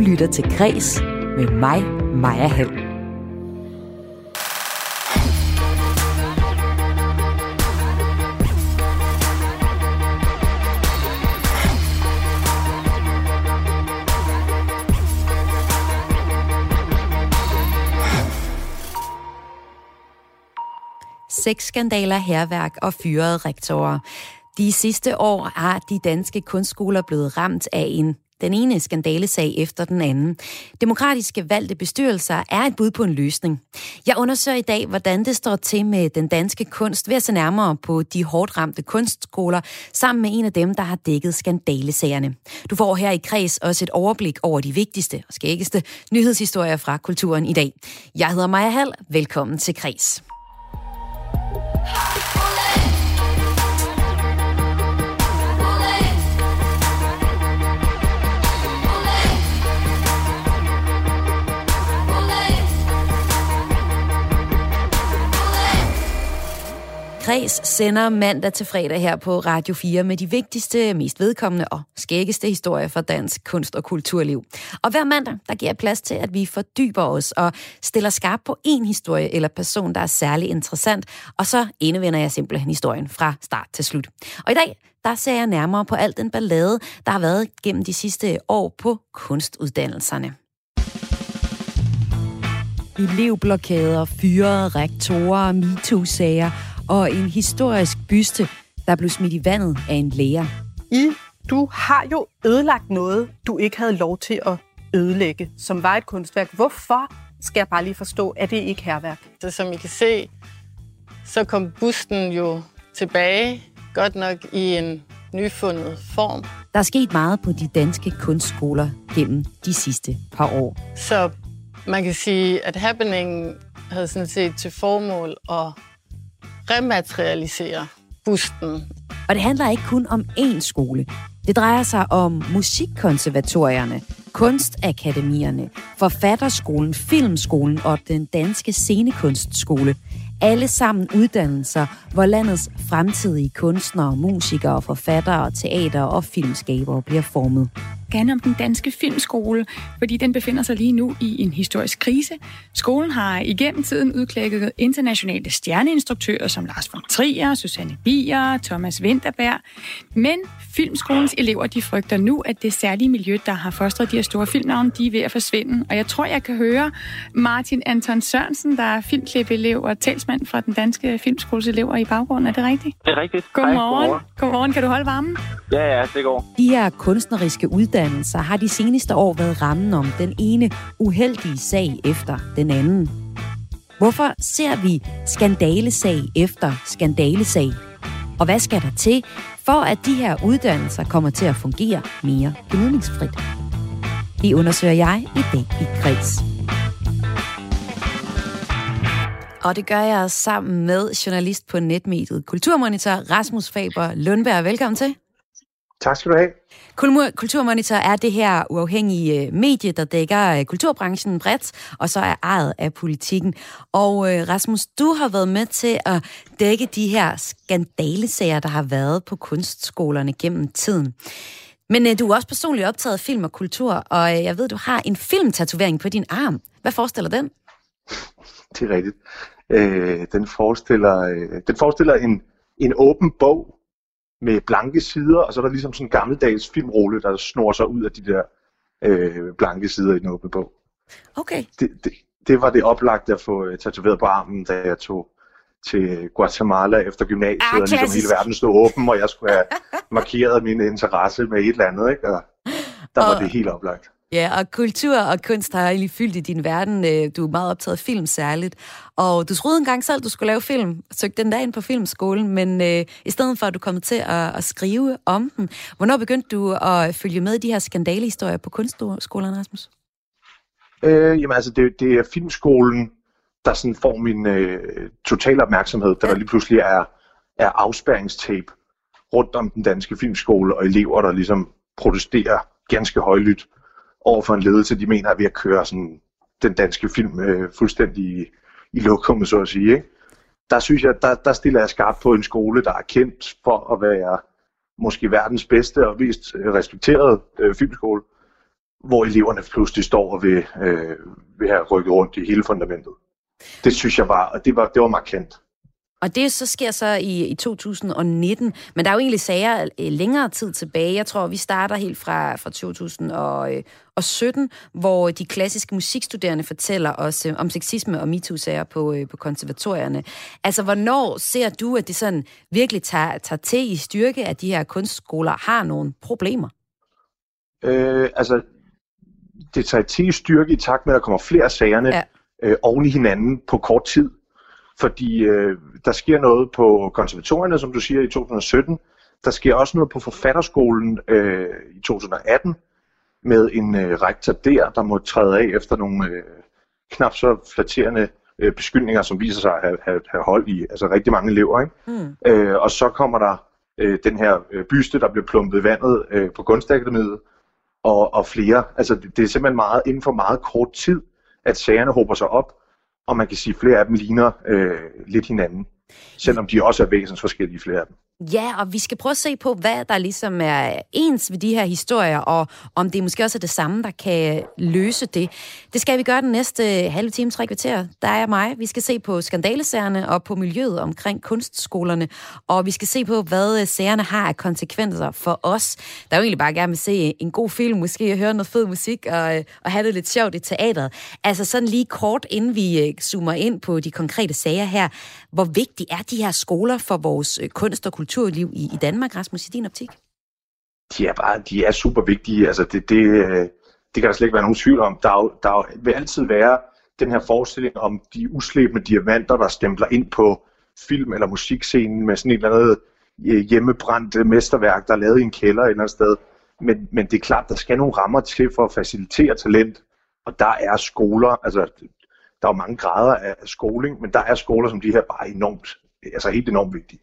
lytter til Græs med mig, Maja Hall. Sexskandaler, herværk og fyrede rektorer. De sidste år har de danske kunstskoler blevet ramt af en den ene skandalesag efter den anden. Demokratiske valgte bestyrelser er et bud på en løsning. Jeg undersøger i dag, hvordan det står til med den danske kunst ved at se nærmere på de hårdt ramte kunstskoler, sammen med en af dem, der har dækket skandalesagerne. Du får her i kreds også et overblik over de vigtigste og skæggeste nyhedshistorier fra kulturen i dag. Jeg hedder Maja Hall. Velkommen til kreds. Kreds sender mandag til fredag her på Radio 4 med de vigtigste, mest vedkommende og skæggeste historier fra dansk kunst- og kulturliv. Og hver mandag, der giver plads til, at vi fordyber os og stiller skarp på en historie eller person, der er særlig interessant, og så indevender jeg simpelthen historien fra start til slut. Og i dag, der ser jeg nærmere på alt den ballade, der har været gennem de sidste år på kunstuddannelserne. Elevblokader, fyre, rektorer, MeToo-sager og en historisk byste, der blev smidt i vandet af en læger. I, du har jo ødelagt noget, du ikke havde lov til at ødelægge, som var et kunstværk. Hvorfor skal jeg bare lige forstå, at det ikke herværk? Så som I kan se, så kom busten jo tilbage, godt nok i en nyfundet form. Der er sket meget på de danske kunstskoler gennem de sidste par år. Så man kan sige, at happeningen havde sådan set til formål at rematerialisere busten. Og det handler ikke kun om én skole. Det drejer sig om musikkonservatorierne, kunstakademierne, forfatterskolen, filmskolen og den danske scenekunstskole. Alle sammen uddannelser, hvor landets fremtidige kunstnere, musikere, forfattere, teater og filmskabere bliver formet gerne om den danske filmskole, fordi den befinder sig lige nu i en historisk krise. Skolen har igennem tiden udklækket internationale stjerneinstruktører som Lars von Trier, Susanne Bier, Thomas Winterberg. Men filmskolens elever de frygter nu, at det særlige miljø, der har fostret de her store filmnavne, de er ved at forsvinde. Og jeg tror, jeg kan høre Martin Anton Sørensen, der er filmklip-elev og talsmand fra den danske filmskoles elever i baggrunden. Er det rigtigt? Det er rigtigt. Godmorgen. Hej, godmorgen. godmorgen. Kan du holde varmen? Ja, ja, det går. De her kunstneriske uddannelser uddannelser har de seneste år været rammen om den ene uheldige sag efter den anden. Hvorfor ser vi skandalesag efter skandalesag? Og hvad skal der til, for at de her uddannelser kommer til at fungere mere gnidningsfrit? Det undersøger jeg i dag i Kreds. Og det gør jeg sammen med journalist på netmediet Kulturmonitor, Rasmus Faber Lundberg. Velkommen til. Tak skal du have. Kulturmonitor er det her uafhængige øh, medie, der dækker øh, kulturbranchen bredt, og så er ejet af politikken. Og øh, Rasmus, du har været med til at dække de her skandalesager, der har været på kunstskolerne gennem tiden. Men du er også personligt optaget af film og kultur, og jeg ved, du har en filmtatovering på din arm. Hvad forestiller den? Det er rigtigt. Øh, den, forestiller, øh, den forestiller en, en åben bog, med blanke sider, og så er der ligesom sådan en gammeldags filmrulle, der snor sig ud af de der øh, blanke sider i den åbne bog. Okay. Det, det, det var det oplagte at få øh, tatoveret på armen, da jeg tog til Guatemala efter gymnasiet, ah, og ligesom hele verden stod åben, og jeg skulle have markeret min interesse med et eller andet, ikke? og der var og, det helt oplagt. Ja, og kultur og kunst har egentlig fyldt i din verden. Øh, du er meget optaget af film særligt. Og du troede engang selv, du skulle lave film. Søgte den dag ind på filmskolen, men øh, i stedet for, at du kom til at, at skrive om den. Hvornår begyndte du at følge med i de her skandalehistorier på kunstskolerne, Rasmus? Øh, jamen altså, det, det er filmskolen, der sådan får min øh, total opmærksomhed, da ja. der lige pludselig er, er afspæringstape rundt om den danske filmskole, og elever, der ligesom protesterer ganske højlydt over for en ledelse, de mener er ved at køre sådan den danske film øh, fuldstændig i, i lokummet, så at sige. Ikke? Der synes jeg, der, der stiller jeg skarpt på en skole, der er kendt for at være måske verdens bedste og mest øh, respekterede øh, filmskole. hvor eleverne pludselig står og vil, øh, vil have rykket rundt i hele fundamentet. Det synes jeg var, og det var, det var markant. Og det så sker så i, i 2019, men der er jo egentlig sager øh, længere tid tilbage. Jeg tror, vi starter helt fra, fra 2017, hvor de klassiske musikstuderende fortæller os øh, om sexisme og MeToo-sager på, øh, på konservatorierne. Altså, hvornår ser du, at det sådan virkelig tager, tager til i styrke, at de her kunstskoler har nogle problemer? Øh, altså, det tager til i styrke i takt med, at der kommer flere sagerne ja. øh, oven i hinanden på kort tid. Fordi øh, der sker noget på konservatorierne, som du siger, i 2017. Der sker også noget på forfatterskolen øh, i 2018 med en øh, rektor der, der må træde af efter nogle øh, knap så flatterende øh, beskyldninger, som viser sig at have, have, have hold i altså rigtig mange elever. Ikke? Mm. Øh, og så kommer der øh, den her øh, byste, der bliver plumpet i vandet øh, på Kunstakademiet, og, og flere. Altså det, det er simpelthen meget inden for meget kort tid, at sagerne håber sig op, og man kan sige, at flere af dem ligner øh, lidt hinanden, selvom de også er væsentligt forskellige flere af dem. Ja, og vi skal prøve at se på, hvad der ligesom er ens ved de her historier, og om det måske også er det samme, der kan løse det. Det skal vi gøre den næste halve time, tre kvarter. Der er mig. Vi skal se på skandalesagerne og på miljøet omkring kunstskolerne, og vi skal se på, hvad sagerne har af konsekvenser for os, der jo egentlig bare gerne vil se en god film, måske høre noget fed musik og, øh, og have det lidt sjovt i teateret. Altså sådan lige kort, inden vi øh, zoomer ind på de konkrete sager her. Hvor vigtige er de her skoler for vores øh, kunst og kultur? Kulturliv i, i Danmark, Rasmus, i din optik? De er bare, de er super vigtige. Altså det, det, øh, det kan der slet ikke være nogen tvivl om. Der, er, der vil altid være den her forestilling om de uslæbende diamanter, der stempler ind på film- eller musikscenen med sådan et eller andet øh, hjemmebrændt mesterværk, der er lavet i en kælder et eller andet sted. Men, men det er klart, der skal nogle rammer til for at facilitere talent. Og der er skoler, altså der er jo mange grader af skoling, men der er skoler som de her bare enormt, altså helt enormt vigtige.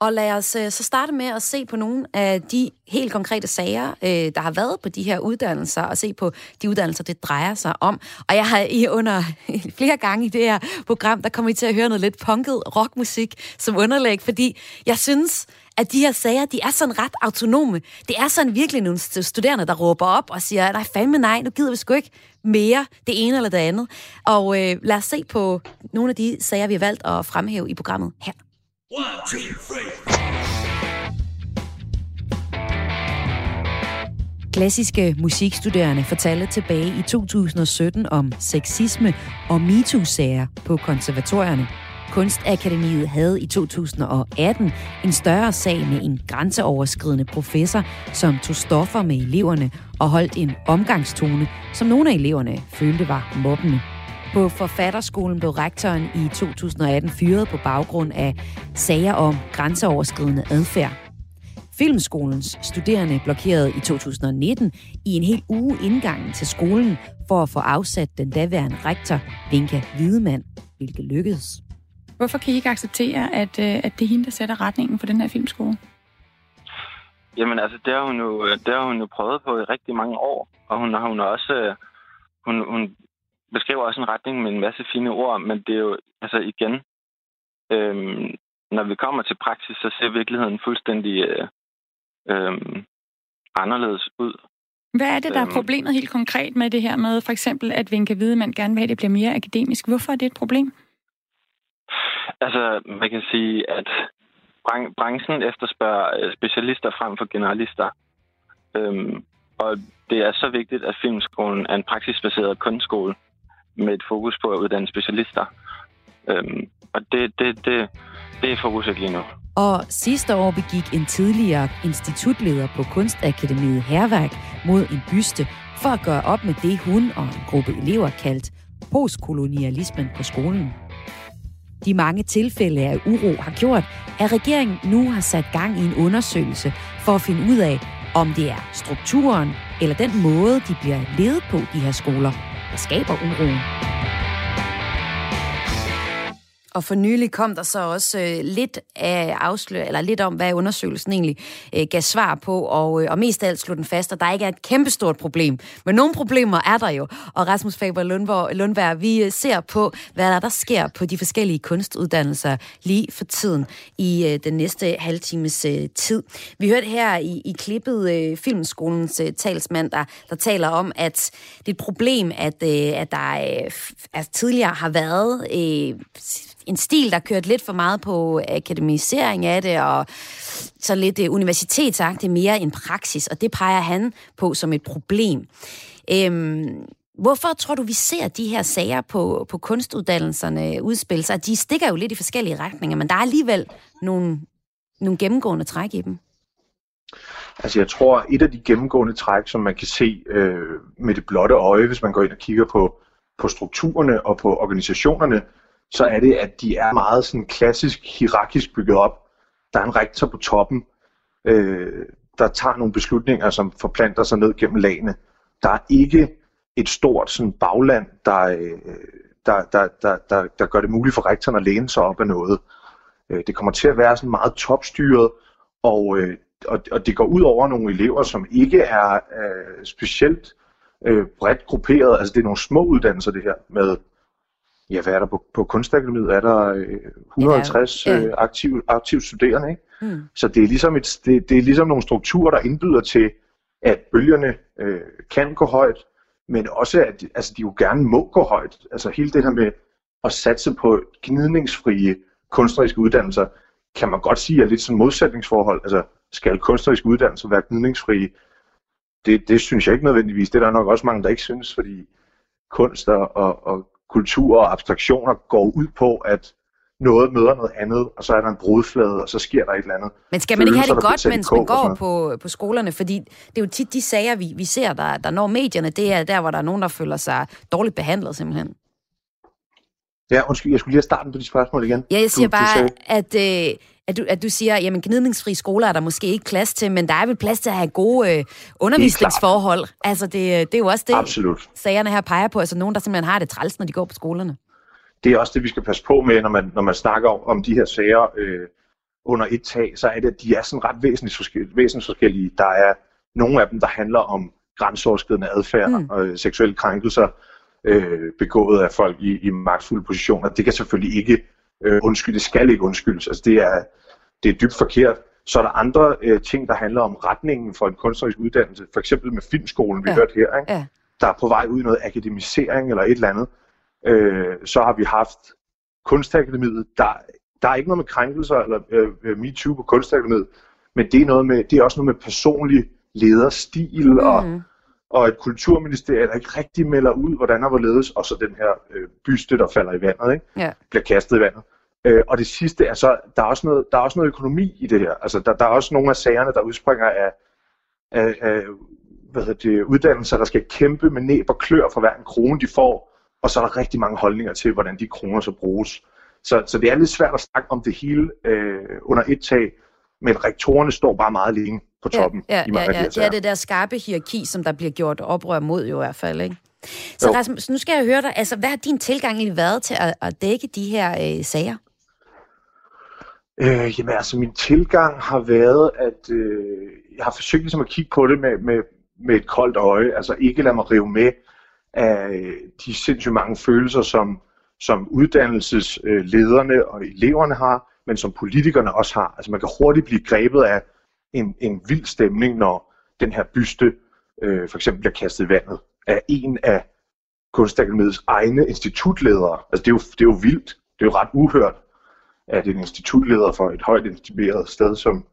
Og lad os øh, så starte med at se på nogle af de helt konkrete sager, øh, der har været på de her uddannelser, og se på de uddannelser, det drejer sig om. Og jeg har i under flere gange i det her program, der kommer I til at høre noget lidt punket rockmusik som underlæg, fordi jeg synes, at de her sager, de er sådan ret autonome. Det er sådan virkelig nogle studerende, der råber op og siger, nej, fandme nej, nu gider vi sgu ikke mere det ene eller det andet. Og øh, lad os se på nogle af de sager, vi har valgt at fremhæve i programmet her. One, two, three. Klassiske musikstuderende fortalte tilbage i 2017 om sexisme og MeToo-sager på konservatorierne. Kunstakademiet havde i 2018 en større sag med en grænseoverskridende professor, som tog stoffer med eleverne og holdt en omgangstone, som nogle af eleverne følte var mobbende. På forfatterskolen blev rektoren i 2018 fyret på baggrund af sager om grænseoverskridende adfærd. Filmskolens studerende blokerede i 2019 i en hel uge indgangen til skolen for at få afsat den daværende rektor, Vinka Hvidemand, hvilket lykkedes. Hvorfor kan I ikke acceptere, at, øh, at det er hende, der sætter retningen for den her filmskole? Jamen altså, det har hun jo, det har hun jo prøvet på i rigtig mange år, og hun har hun også, øh, hun, hun beskriver også en retning med en masse fine ord, men det er jo, altså igen, øhm, når vi kommer til praksis, så ser virkeligheden fuldstændig øh, øh, anderledes ud. Hvad er det, der er øhm. problemet helt konkret med det her med, for eksempel, at Vinke Hvidemann gerne vil have, at det bliver mere akademisk? Hvorfor er det et problem? Altså, man kan sige, at branchen efterspørger øh, specialister frem for generalister. Øhm, og det er så vigtigt, at Filmskolen er en praksisbaseret kunstskole med et fokus på at uddanne specialister. Øhm, og det, det, det, det er fokuset lige nu. Og sidste år begik en tidligere institutleder på Kunstakademiet Herværk mod en byste for at gøre op med det, hun og en gruppe elever kaldt postkolonialismen på skolen. De mange tilfælde af uro har gjort, at regeringen nu har sat gang i en undersøgelse for at finde ud af, om det er strukturen eller den måde, de bliver ledet på, de her skoler, der skaber uroen. Og for nylig kom der så også øh, lidt af afslør, eller lidt om, hvad undersøgelsen egentlig øh, gav svar på, og, øh, og mest af alt slog den fast, at der ikke er et kæmpestort problem. Men nogle problemer er der jo, og Rasmus Faber Lundberg, Lundberg vi øh, ser på, hvad der, der sker på de forskellige kunstuddannelser lige for tiden i øh, den næste halvtimes øh, tid. Vi hørte her i, i klippet øh, Filmskolens øh, talsmand, der, der taler om, at det er et problem, at, øh, at der øh, altså, tidligere har været øh, en stil, der kørt lidt for meget på akademisering af det, og så lidt uh, universitetsagtigt mere en praksis, og det peger han på som et problem. Øhm, hvorfor tror du, vi ser de her sager på, på kunstuddannelserne udspille sig? De stikker jo lidt i forskellige retninger, men der er alligevel nogle, nogle gennemgående træk i dem. Altså jeg tror, et af de gennemgående træk, som man kan se øh, med det blotte øje, hvis man går ind og kigger på, på strukturerne og på organisationerne, så er det, at de er meget sådan klassisk hierarkisk bygget op. Der er en rektor på toppen, øh, der tager nogle beslutninger, som forplanter sig ned gennem lagene. Der er ikke et stort sådan bagland, der, øh, der, der, der, der, der gør det muligt for rektoren at læne sig op af noget. Øh, det kommer til at være sådan meget topstyret, og, øh, og, og det går ud over nogle elever, som ikke er øh, specielt øh, bredt grupperet. Altså det er nogle små uddannelser det her med ja, hvad er der på, på Kunstakademiet? Er der øh, 150 ja, ja. Øh, aktive, aktive studerende, ikke? Mm. Så det er, ligesom et, det, det er ligesom nogle strukturer, der indbyder til, at bølgerne øh, kan gå højt, men også at altså, de jo gerne må gå højt. Altså hele det her med at satse på gnidningsfrie kunstneriske uddannelser, kan man godt sige er lidt sådan modsætningsforhold. Altså skal kunstneriske uddannelser være gnidningsfrie? Det, det synes jeg ikke nødvendigvis. Det er der nok også mange, der ikke synes, fordi kunst og, og, og kultur og abstraktioner går ud på, at noget møder noget andet, og så er der en brudflade, og så sker der et eller andet. Men skal man ikke have det godt, mens man går på, på skolerne? Fordi det er jo tit de sager, vi, vi ser, der, der når medierne, det er der, hvor der er nogen, der føler sig dårligt behandlet simpelthen. Ja, undskyld, jeg skulle lige have starten på de spørgsmål igen. Ja, jeg siger du, bare, du at, øh, at, du, at du siger, jamen gnidningsfri skoler er der måske ikke plads til, men der er vel plads til at have gode øh, undervisningsforhold. Altså, det, det er jo også det, Absolut. sagerne her peger på. Altså, nogen, der simpelthen har det træls, når de går på skolerne. Det er også det, vi skal passe på med, når man, når man snakker om, om de her sager øh, under et tag, så er det, at de er sådan ret væsentligt væsensforskellige. Der er nogle af dem, der handler om grænseoverskridende adfærd mm. og øh, seksuelle krænkelser øh, begået af folk i, i magtfulde positioner. Det kan selvfølgelig ikke øh, undskylde, det skal ikke undskyldes. Altså det er, det er dybt forkert. Så er der andre øh, ting, der handler om retningen for en kunstnerisk uddannelse. For eksempel med filmskolen, vi ja. hørte her. Ikke? Ja. Der er på vej ud i noget akademisering eller et eller andet. Øh, så har vi haft Kunstakademiet. Der, der er ikke noget med krænkelser eller øh, MeToo på Kunstakademiet, men det er, noget med, det er også noget med personlig lederstil mm. og, og et kulturministerium, der ikke rigtig melder ud, hvordan der var ledes, og så den her øh, byste, der falder i vandet, ikke? Ja. bliver kastet i vandet. Øh, og det sidste er så, der er også noget, der er også noget økonomi i det her. Altså, der, der er også nogle af sagerne, der udspringer af, af, af hvad hedder det, uddannelser, der skal kæmpe med næb og klør for hver en krone, de får. Og så er der rigtig mange holdninger til, hvordan de kroner så bruges. Så, så det er lidt svært at snakke om det hele øh, under et tag, men rektorerne står bare meget alene på toppen. Ja, ja, i mange ja, ja. det er det der skarpe hierarki, som der bliver gjort oprør mod jo i hvert fald, ikke? Så jo. Rasmus, nu skal jeg høre dig, altså hvad har din tilgang egentlig været til at, at dække de her øh, sager? Øh, jamen altså, min tilgang har været, at øh, jeg har forsøgt ligesom at kigge på det med, med, med et koldt øje. Altså ikke lade mig rive med af de sindssygt mange følelser, som, som uddannelseslederne og eleverne har, men som politikerne også har. Altså man kan hurtigt blive grebet af en, en vild stemning, når den her byste øh, for eksempel bliver kastet i vandet af en af Kunstakademiets egne institutledere. Altså det er, jo, det er jo vildt. Det er jo ret uhørt at en institutleder for et højt institueret sted som,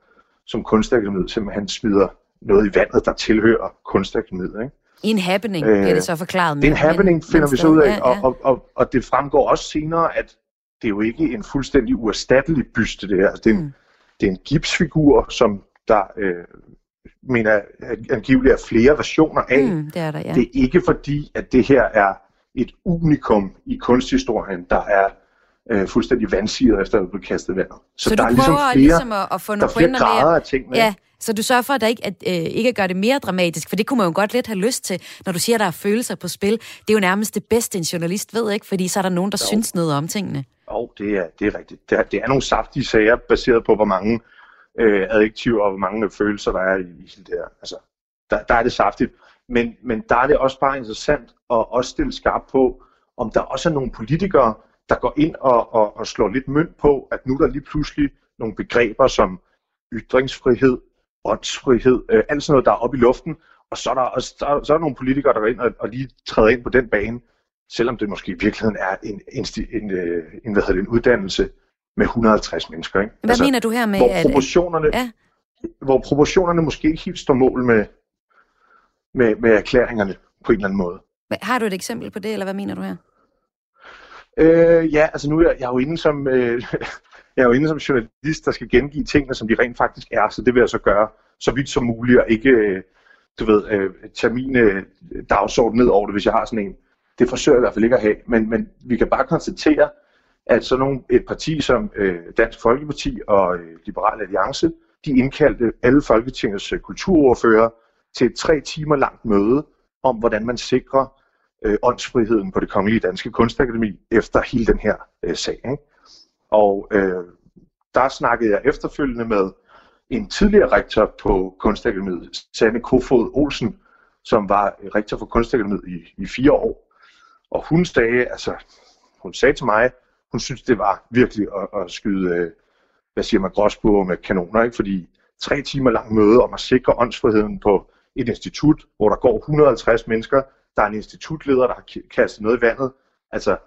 som kunstakademiet simpelthen smider noget i vandet, der tilhører kunstakademiet. Ikke? En happening, øh, bliver det så forklaret. Med, det er en happening, men, finder vi så ud af, ja, ja. Og, og, og, og det fremgår også senere, at det er jo ikke en fuldstændig uerstattelig byste, det her. Altså, det, er en, mm. det er en gipsfigur, som der øh, mener angiveligt er flere versioner af. Mm, det, er der, ja. det er ikke fordi, at det her er et unikum i kunsthistorien, der er øh, fuldstændig vandsiget efter at blive kastet vandet. Så, så der er ligesom flere, ligesom at, at få nogle der er flere grader af ting med. Ja, så du sørger for, at der ikke, at, øh, ikke gør det mere dramatisk, for det kunne man jo godt lidt have lyst til, når du siger, at der er følelser på spil. Det er jo nærmest det bedste, en journalist ved, ikke? Fordi så er der nogen, der jo. synes noget om tingene. Jo, det er, det er rigtigt. Det er, det er nogle saftige sager, baseret på, hvor mange øh, adjektiver og hvor mange øh, følelser, der er i, i det der. Altså, der, der er det saftigt. Men, men der er det også bare interessant at også stille skarp på, om der også er nogle politikere, der går ind og, og, og slår lidt mønt på, at nu er der lige pludselig nogle begreber som ytringsfrihed, åndsfrihed, øh, alt sådan noget, der er oppe i luften, og så er der, også, så, er, så er der nogle politikere, der går ind og, og lige træder ind på den bane, selvom det måske i virkeligheden er en, en, en, øh, en, hvad hedder det, en uddannelse med 150 mennesker. Ikke? Hvad altså, mener du her med, hvor proportionerne, at... Ja. Hvor proportionerne måske ikke helt står mål med, med, med erklæringerne på en eller anden måde. Har du et eksempel på det, eller hvad mener du her? Øh, ja, altså nu er jeg, jeg er jo inde som, øh, jeg er jo inde som journalist, der skal gengive tingene, som de rent faktisk er, så det vil jeg så gøre så vidt som muligt, og ikke, øh, du ved, øh, tage min øh, dagsorden ned over det, hvis jeg har sådan en. Det forsøger jeg i hvert fald ikke at have, men, men vi kan bare konstatere, at sådan nogle, et parti som øh, Dansk Folkeparti og øh, Liberal Alliance, de indkaldte alle Folketingets øh, kulturordfører til et tre timer langt møde om, hvordan man sikrer øh, åndsfriheden på det kongelige danske kunstakademi efter hele den her øh, sag. Ikke? Og øh, der snakkede jeg efterfølgende med en tidligere rektor på Kunstakademiet, Sanne Kofod Olsen, som var øh, rektor for Kunstakademiet i, i fire år. Og hun sagde, altså, hun sagde til mig, hun synes, det var virkelig at, at skyde, øh, hvad siger man, gråsbuer med kanoner, ikke? fordi tre timer lang møde om at sikre åndsfriheden på et institut, hvor der går 150 mennesker, der er en institutleder, der har kastet noget i vandet. Altså,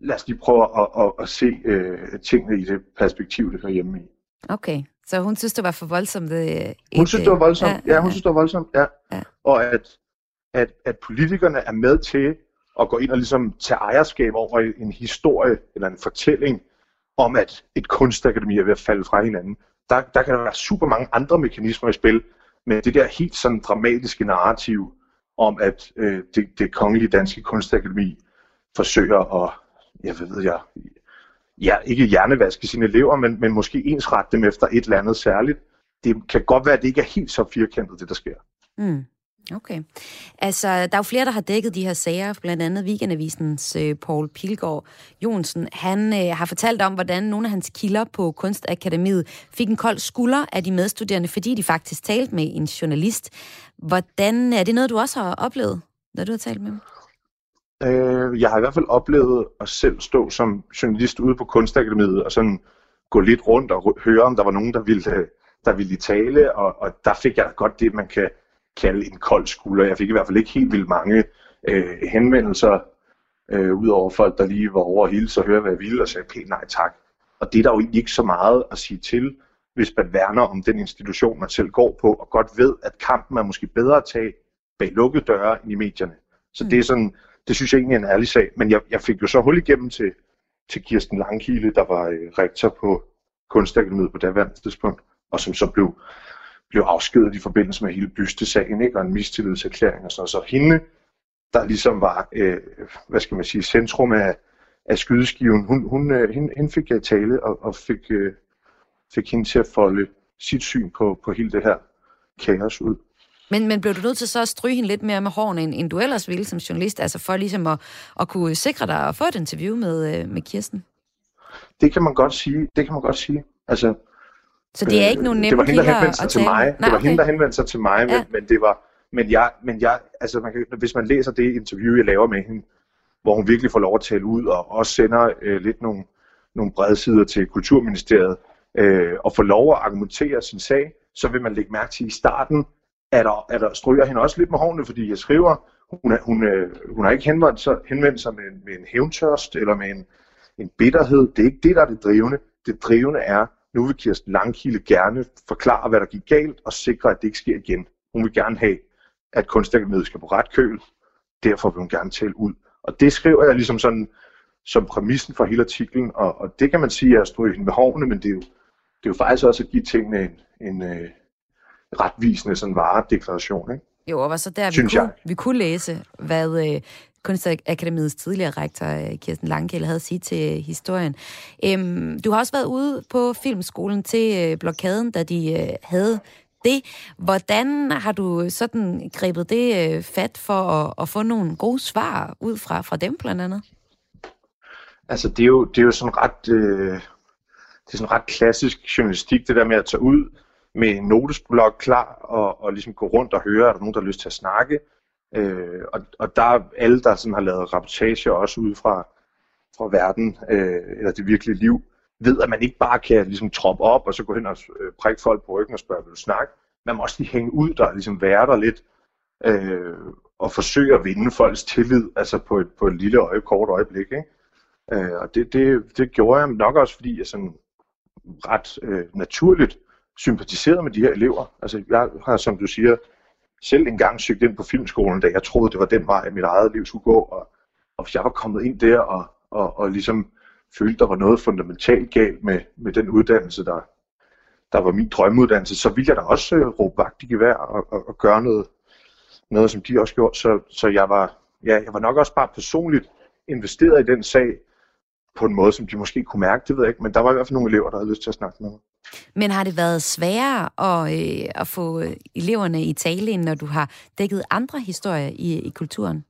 lad os lige prøve at, at, at se øh, tingene i det perspektiv, det hører hjemme i. Okay, så hun synes, det var for voldsomt? Øh, et, hun synes, det var voldsomt. Ja, ja hun ja. synes, det var voldsomt, ja. ja. Og at, at, at politikerne er med til at gå ind og ligesom tage ejerskab over en historie eller en fortælling om, at et kunstakademi er ved at falde fra hinanden. Der, der kan der være super mange andre mekanismer i spil, men det der helt sådan dramatiske narrativ om, at øh, det, det kongelige danske kunstakademi forsøger at, jeg ved jeg, ja, ikke hjernevaske sine elever, men, men måske ensrette dem efter et eller andet særligt. Det kan godt være, at det ikke er helt så firkantet, det der sker. Mm. Okay. Altså, der er jo flere, der har dækket de her sager, blandt andet Weekendavisens øh, Paul Pilgaard Jonsen. Han øh, har fortalt om, hvordan nogle af hans kilder på Kunstakademiet fik en kold skulder af de medstuderende, fordi de faktisk talte med en journalist. Hvordan er det noget, du også har oplevet, da du har talt med dem? Øh, jeg har i hvert fald oplevet at selv stå som journalist ude på Kunstakademiet og sådan gå lidt rundt og høre, om der var nogen, der ville, øh, der ville tale, og, og der fik jeg godt det, man kan kalde en kold skulder. Jeg fik i hvert fald ikke helt vildt mange øh, henvendelser, øh, udover folk, der lige var over hele så høre, hvad jeg ville, og sagde pænt nej tak. Og det er der jo egentlig ikke så meget at sige til, hvis man værner om den institution, man selv går på, og godt ved, at kampen er måske bedre at tage bag lukkede døre end i medierne. Så mm. det er sådan, det synes jeg egentlig er en ærlig sag. Men jeg, jeg fik jo så hul igennem til, til Kirsten Langkile, der var øh, rektor på Kunstakademiet på daværende tidspunkt, og som så blev, blev afskedet i forbindelse med hele bystesagen, ikke? og en mistillidserklæring og sådan Så hende, der ligesom var, øh, hvad skal man sige, centrum af, af skydeskiven, hun, hun, øh, hende, hende fik jeg tale og, og fik, øh, fik hende til at folde sit syn på, på hele det her kaos ud. Men, men blev du nødt til så at stryge hende lidt mere med hårene, end, end du ellers ville som journalist, altså for ligesom at, at kunne sikre dig at få et interview med, øh, med Kirsten? Det kan man godt sige. Det kan man godt sige. Altså, så det er ikke nogen nemme Det var hende, der henvendte sig til mig. Nej, det var okay. hende, der henvendte sig til mig, ja. men, men det var... Men jeg, men jeg, altså man kan, hvis man læser det interview, jeg laver med hende, hvor hun virkelig får lov at tale ud, og også sender øh, lidt nogle, nogle brede sider til Kulturministeriet, øh, og får lov at argumentere sin sag, så vil man lægge mærke til i starten, er der, er der stryger hende også lidt med hårene, fordi jeg skriver, hun, er, hun, øh, hun har ikke henvendt sig, henvendt sig med, en, med en hævntørst eller med en, en bitterhed. Det er ikke det, der er det drivende. Det drivende er, nu vil Kirsten Langkilde gerne forklare, hvad der gik galt, og sikre, at det ikke sker igen. Hun vil gerne have, at kunstakademiet skal på ret køl. Derfor vil hun gerne tale ud. Og det skriver jeg ligesom sådan, som præmissen for hele artiklen, og, og det kan man sige er at stryge hende med hårene, men det er jo, det er jo faktisk også at give tingene en, en, øh, retvisende sådan varedeklaration. Ikke? Jo, og var så der, vi kunne, vi kunne læse, hvad øh, Kunstakademiets tidligere rektor, øh, Kirsten Langkjell, havde at sige til historien. Øhm, du har også været ude på filmskolen til øh, blokaden, da de øh, havde det. Hvordan har du sådan grebet det øh, fat for at, at få nogle gode svar ud fra, fra dem blandt andet? Altså, det er jo, det er jo sådan ret... Øh, det er sådan ret klassisk journalistik, det der med at tage ud med en notesblok klar og, og ligesom gå rundt og høre, er der nogen, der har lyst til at snakke. Øh, og, og der er alle, der sådan har lavet rapportage også ud fra, fra verden, øh, eller det virkelige liv, ved, at man ikke bare kan ligesom troppe op og så gå hen og øh, prikke folk på ryggen og spørge, vil du snakke? Man må også lige hænge ud der, ligesom være der lidt, øh, og forsøge at vinde folks tillid, altså på et, på et lille øje, kort øjeblik. Ikke? Øh, og det, det, det gjorde jeg nok også, fordi jeg sådan ret øh, naturligt sympatiserede med de her elever. Altså jeg har, som du siger, selv engang søgt ind på filmskolen, da jeg troede, det var den vej, mit eget liv skulle gå. Og, og hvis jeg var kommet ind der og, og, og ligesom følte, der var noget fundamentalt galt med, med den uddannelse, der, der var min drømmeuddannelse, så ville jeg da også øh, råbe vagt i gevær og, og, og gøre noget, noget, som de også gjorde. Så, så jeg, var, ja, jeg var nok også bare personligt investeret i den sag, på en måde, som de måske kunne mærke, det ved jeg ikke, men der var i hvert fald nogle elever, der havde lyst til at snakke med mig. Men har det været sværere at, øh, at få eleverne i tale, end når du har dækket andre historier i, i kulturen?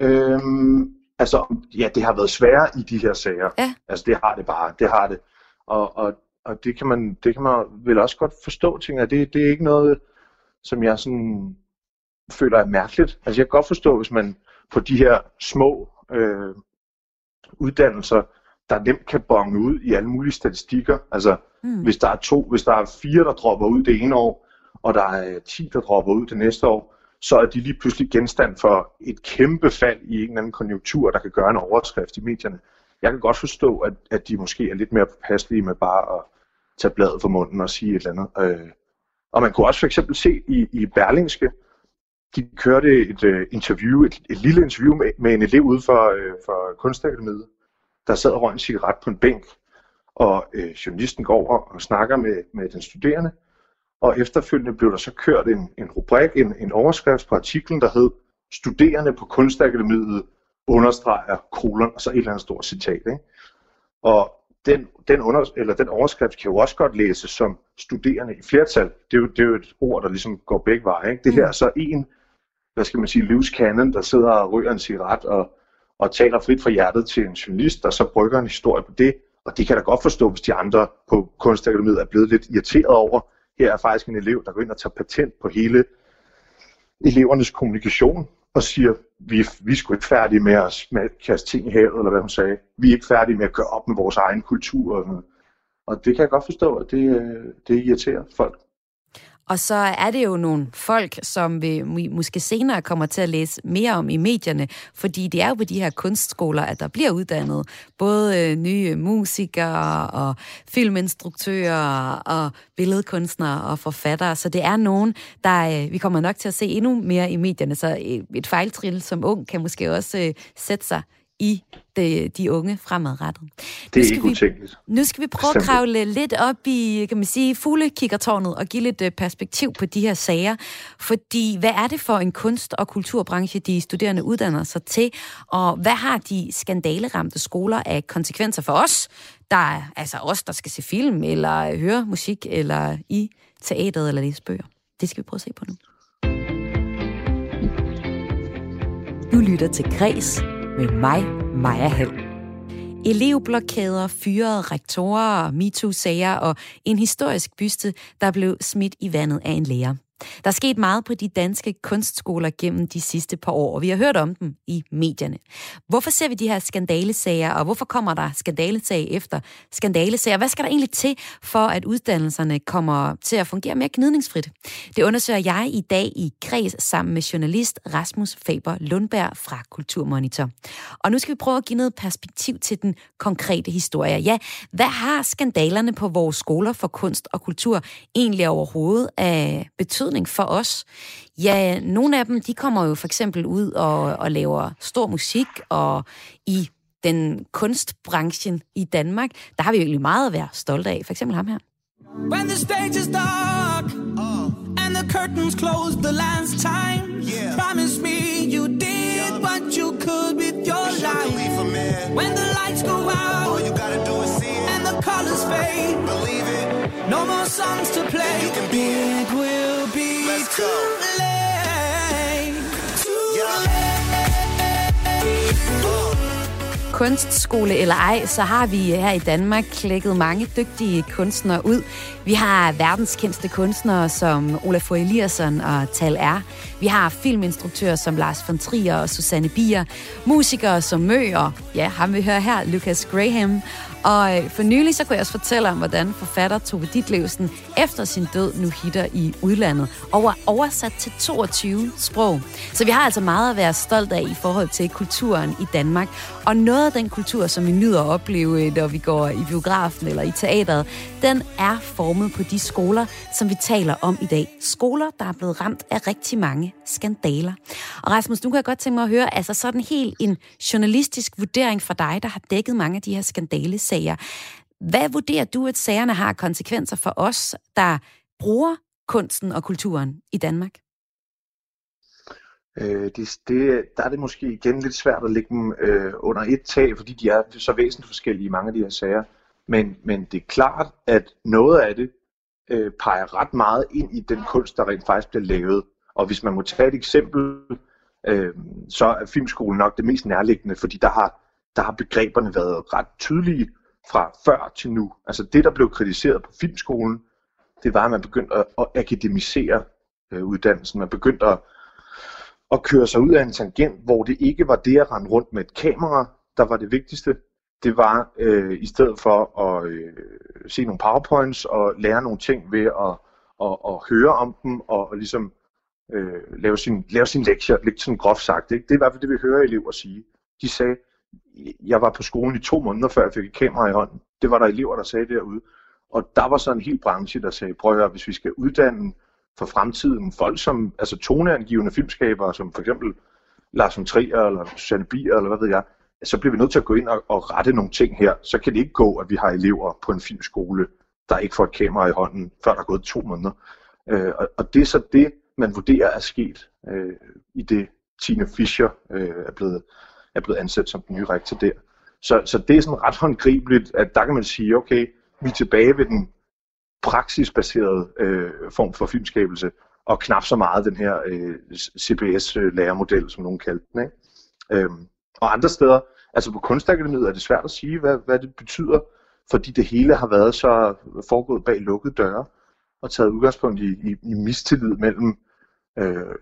Øhm, altså, ja, det har været sværere i de her sager. Ja. Altså, det har det bare. Det har det. Og, og, og det, kan man, det kan man vel også godt forstå, tænker jeg. Det, det er ikke noget, som jeg sådan føler er mærkeligt. Altså, jeg kan godt forstå, hvis man på de her små øh, uddannelser, der nemt kan bonge ud i alle mulige statistikker. Altså, mm. hvis der er to, hvis der er fire, der dropper ud det ene år, og der er 10, der dropper ud det næste år, så er de lige pludselig genstand for et kæmpe fald i en eller anden konjunktur, der kan gøre en overskrift i medierne. Jeg kan godt forstå, at, at de måske er lidt mere påpasselige med bare at tage bladet for munden og sige et eller andet. Øh, og man kunne også for eksempel se i, i Berlingske, de kørte et uh, interview, et, et lille interview med, med en elev ude for, uh, for kunstakademiet, der sad og røg en cigaret på en bænk, og uh, journalisten går over og snakker med, med den studerende, og efterfølgende blev der så kørt en, en rubrik, en, en overskrift på artiklen, der hed Studerende på kunstakademiet understreger kolon, og så et eller andet stort citat. Ikke? Og den, den, under, eller den overskrift kan jo også godt læses som studerende i flertal. Det er jo, det er jo et ord, der ligesom går begge veje. Ikke? Det her er så en hvad skal man sige, livskanden, der sidder og ryger en cigaret og, og taler frit fra hjertet til en journalist, der så brygger en historie på det. Og det kan da godt forstå, hvis de andre på Kunstakademiet er blevet lidt irriteret over. Her er faktisk en elev, der går ind og tager patent på hele elevernes kommunikation og siger, vi, vi er sgu ikke færdige med at kaste ting i havet, eller hvad hun sagde. Vi er ikke færdige med at gøre op med vores egen kultur. Og, og det kan jeg godt forstå, at det, øh, det irriterer folk. Og så er det jo nogle folk, som vi måske senere kommer til at læse mere om i medierne, fordi det er jo på de her kunstskoler, at der bliver uddannet både øh, nye musikere og filminstruktører og billedkunstnere og forfattere. Så det er nogen, der øh, vi kommer nok til at se endnu mere i medierne. Så øh, et fejltril som ung kan måske også sætte sig i de, de unge fremadrettet. Det er ikke utænkeligt. Nu skal vi prøve at kravle lidt op i, kan man sige, fuglekikkertårnet og give lidt øh, perspektiv på de her sager. Fordi hvad er det for en kunst- og kulturbranche, de studerende uddanner sig til? Og hvad har de skandaleramte skoler af konsekvenser for os? Der er altså os, der skal se film, eller høre musik, eller i teateret, eller læse bøger. Det skal vi prøve at se på nu. Du lytter til Græs med mig, Maja Hall. Elevblokader, fyrede rektorer, MeToo-sager og en historisk byste, der blev smidt i vandet af en lærer. Der er sket meget på de danske kunstskoler gennem de sidste par år, og vi har hørt om dem i medierne. Hvorfor ser vi de her skandalesager, og hvorfor kommer der skandalesag efter skandalesager? Hvad skal der egentlig til, for at uddannelserne kommer til at fungere mere gnidningsfrit? Det undersøger jeg i dag i kreds sammen med journalist Rasmus Faber Lundberg fra Kulturmonitor. Og nu skal vi prøve at give noget perspektiv til den konkrete historie. Ja, hvad har skandalerne på vores skoler for kunst og kultur egentlig overhovedet øh, af betydning betydning for os? Ja, nogle af dem, de kommer jo for eksempel ud og, og laver stor musik, og i den kunstbranchen i Danmark, der har vi jo egentlig meget at være stolte af. For eksempel ham her. When the stage is dark uh, and the curtains close the last time yeah. Promise me you did what you could with your life When the lights go out All you gotta do is see it. and the colors fade Believe it No more songs to play you can be it go kunstskole eller ej, så har vi her i Danmark klækket mange dygtige kunstnere ud. Vi har verdenskendte kunstnere som Olaf Eliasson og Tal R. Vi har filminstruktører som Lars von Trier og Susanne Bier. Musikere som Mø og, ja, ham vi hører her, Lucas Graham. Og øh, for nylig så kunne jeg også fortælle om, hvordan forfatter Tove Ditlevsen efter sin død nu hitter i udlandet og er oversat til 22 sprog. Så vi har altså meget at være stolt af i forhold til kulturen i Danmark. Og noget af den kultur, som vi nyder at opleve, øh, når vi går i biografen eller i teateret, den er formet på de skoler, som vi taler om i dag. Skoler, der er blevet ramt af rigtig mange skandaler. Og Rasmus, nu kan jeg godt tænke mig at høre, altså sådan helt en journalistisk vurdering fra dig, der har dækket mange af de her skandalesager. Hvad vurderer du, at sagerne har konsekvenser for os, der bruger kunsten og kulturen i Danmark? Øh, det, det, der er det måske igen lidt svært at lægge dem øh, under et tag, fordi de er så væsentligt forskellige i mange af de her sager. Men, men det er klart, at noget af det øh, peger ret meget ind i den kunst, der rent faktisk bliver lavet. Og hvis man må tage et eksempel, øh, så er filmskolen nok det mest nærliggende, fordi der har, der har begreberne været ret tydelige fra før til nu. Altså det, der blev kritiseret på filmskolen, det var, at man begyndte at, at akademisere øh, uddannelsen. Man begyndte at, og køre sig ud af en tangent, hvor det ikke var det at rende rundt med et kamera, der var det vigtigste. Det var øh, i stedet for at øh, se nogle powerpoints og lære nogle ting ved at, at, at høre om dem og, og ligesom øh, lave, sin, lave sin lektier, lidt sådan groft sagt. Ikke? Det er i hvert fald det, vi hører elever sige. De sagde, jeg var på skolen i to måneder, før jeg fik et kamera i hånden. Det var der elever, der sagde derude. Og der var så en hel branche, der sagde, prøv at høre, hvis vi skal uddanne for fremtiden folk som, altså toneangivende filmskabere, som for eksempel Lars von Trier eller Susanne Bier, eller hvad ved jeg, så bliver vi nødt til at gå ind og, og rette nogle ting her. Så kan det ikke gå, at vi har elever på en filmskole, der ikke får et kamera i hånden, før der er gået to måneder. Øh, og, og det er så det, man vurderer er sket øh, i det, Tine Fischer øh, er, blevet, er blevet ansat som den nye rektor der. Så, så det er sådan ret håndgribeligt, at der kan man sige, okay, vi er tilbage ved den praksisbaseret øh, form for filmskabelse, og knap så meget den her øh, CBS-lærermodel, øh, som nogen kaldte den. Ikke? Øhm, og andre steder, altså på Kunstakademiet er det svært at sige, hvad, hvad det betyder, fordi det hele har været så foregået bag lukkede døre, og taget udgangspunkt i, i, i mistillid mellem øh,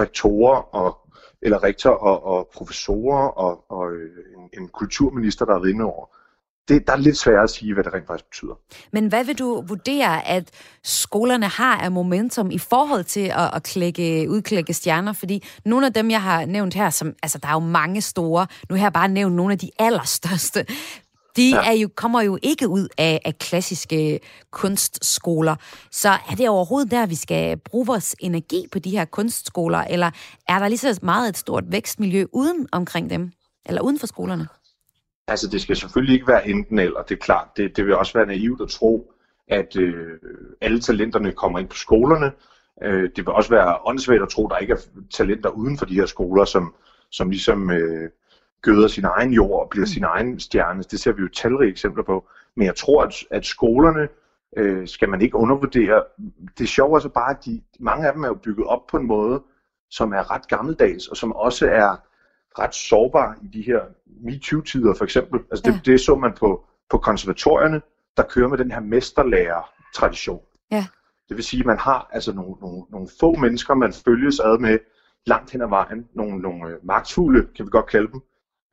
rektorer og eller rektor og, og professorer og, og øh, en, en kulturminister, der er rinde over. Det, der er lidt svært at sige, hvad det rent faktisk betyder. Men hvad vil du vurdere, at skolerne har af momentum i forhold til at, at klække, udklække stjerner? Fordi nogle af dem, jeg har nævnt her, som, altså der er jo mange store, nu har jeg bare nævnt nogle af de allerstørste, de ja. er jo, kommer jo ikke ud af, af klassiske kunstskoler. Så er det overhovedet der, vi skal bruge vores energi på de her kunstskoler, eller er der lige så meget et stort vækstmiljø uden omkring dem, eller uden for skolerne? Altså, det skal selvfølgelig ikke være enten eller, det er klart. Det, det vil også være naivt at tro, at øh, alle talenterne kommer ind på skolerne. Øh, det vil også være åndssvagt at tro, at der ikke er talenter uden for de her skoler, som, som ligesom øh, gøder sin egen jord og bliver sin egen stjerne. Det ser vi jo talrige eksempler på. Men jeg tror, at, at skolerne øh, skal man ikke undervurdere. Det sjove er så bare, at de, mange af dem er jo bygget op på en måde, som er ret gammeldags, og som også er ret sårbar i de her MeToo-tider for eksempel. Altså det, ja. det så man på, på konservatorierne, der kører med den her mesterlærer-tradition. Ja. Det vil sige, at man har altså nogle, nogle, nogle få mennesker, man følges ad med langt hen ad vejen. Nogle, nogle øh, magtfulde, kan vi godt kalde dem,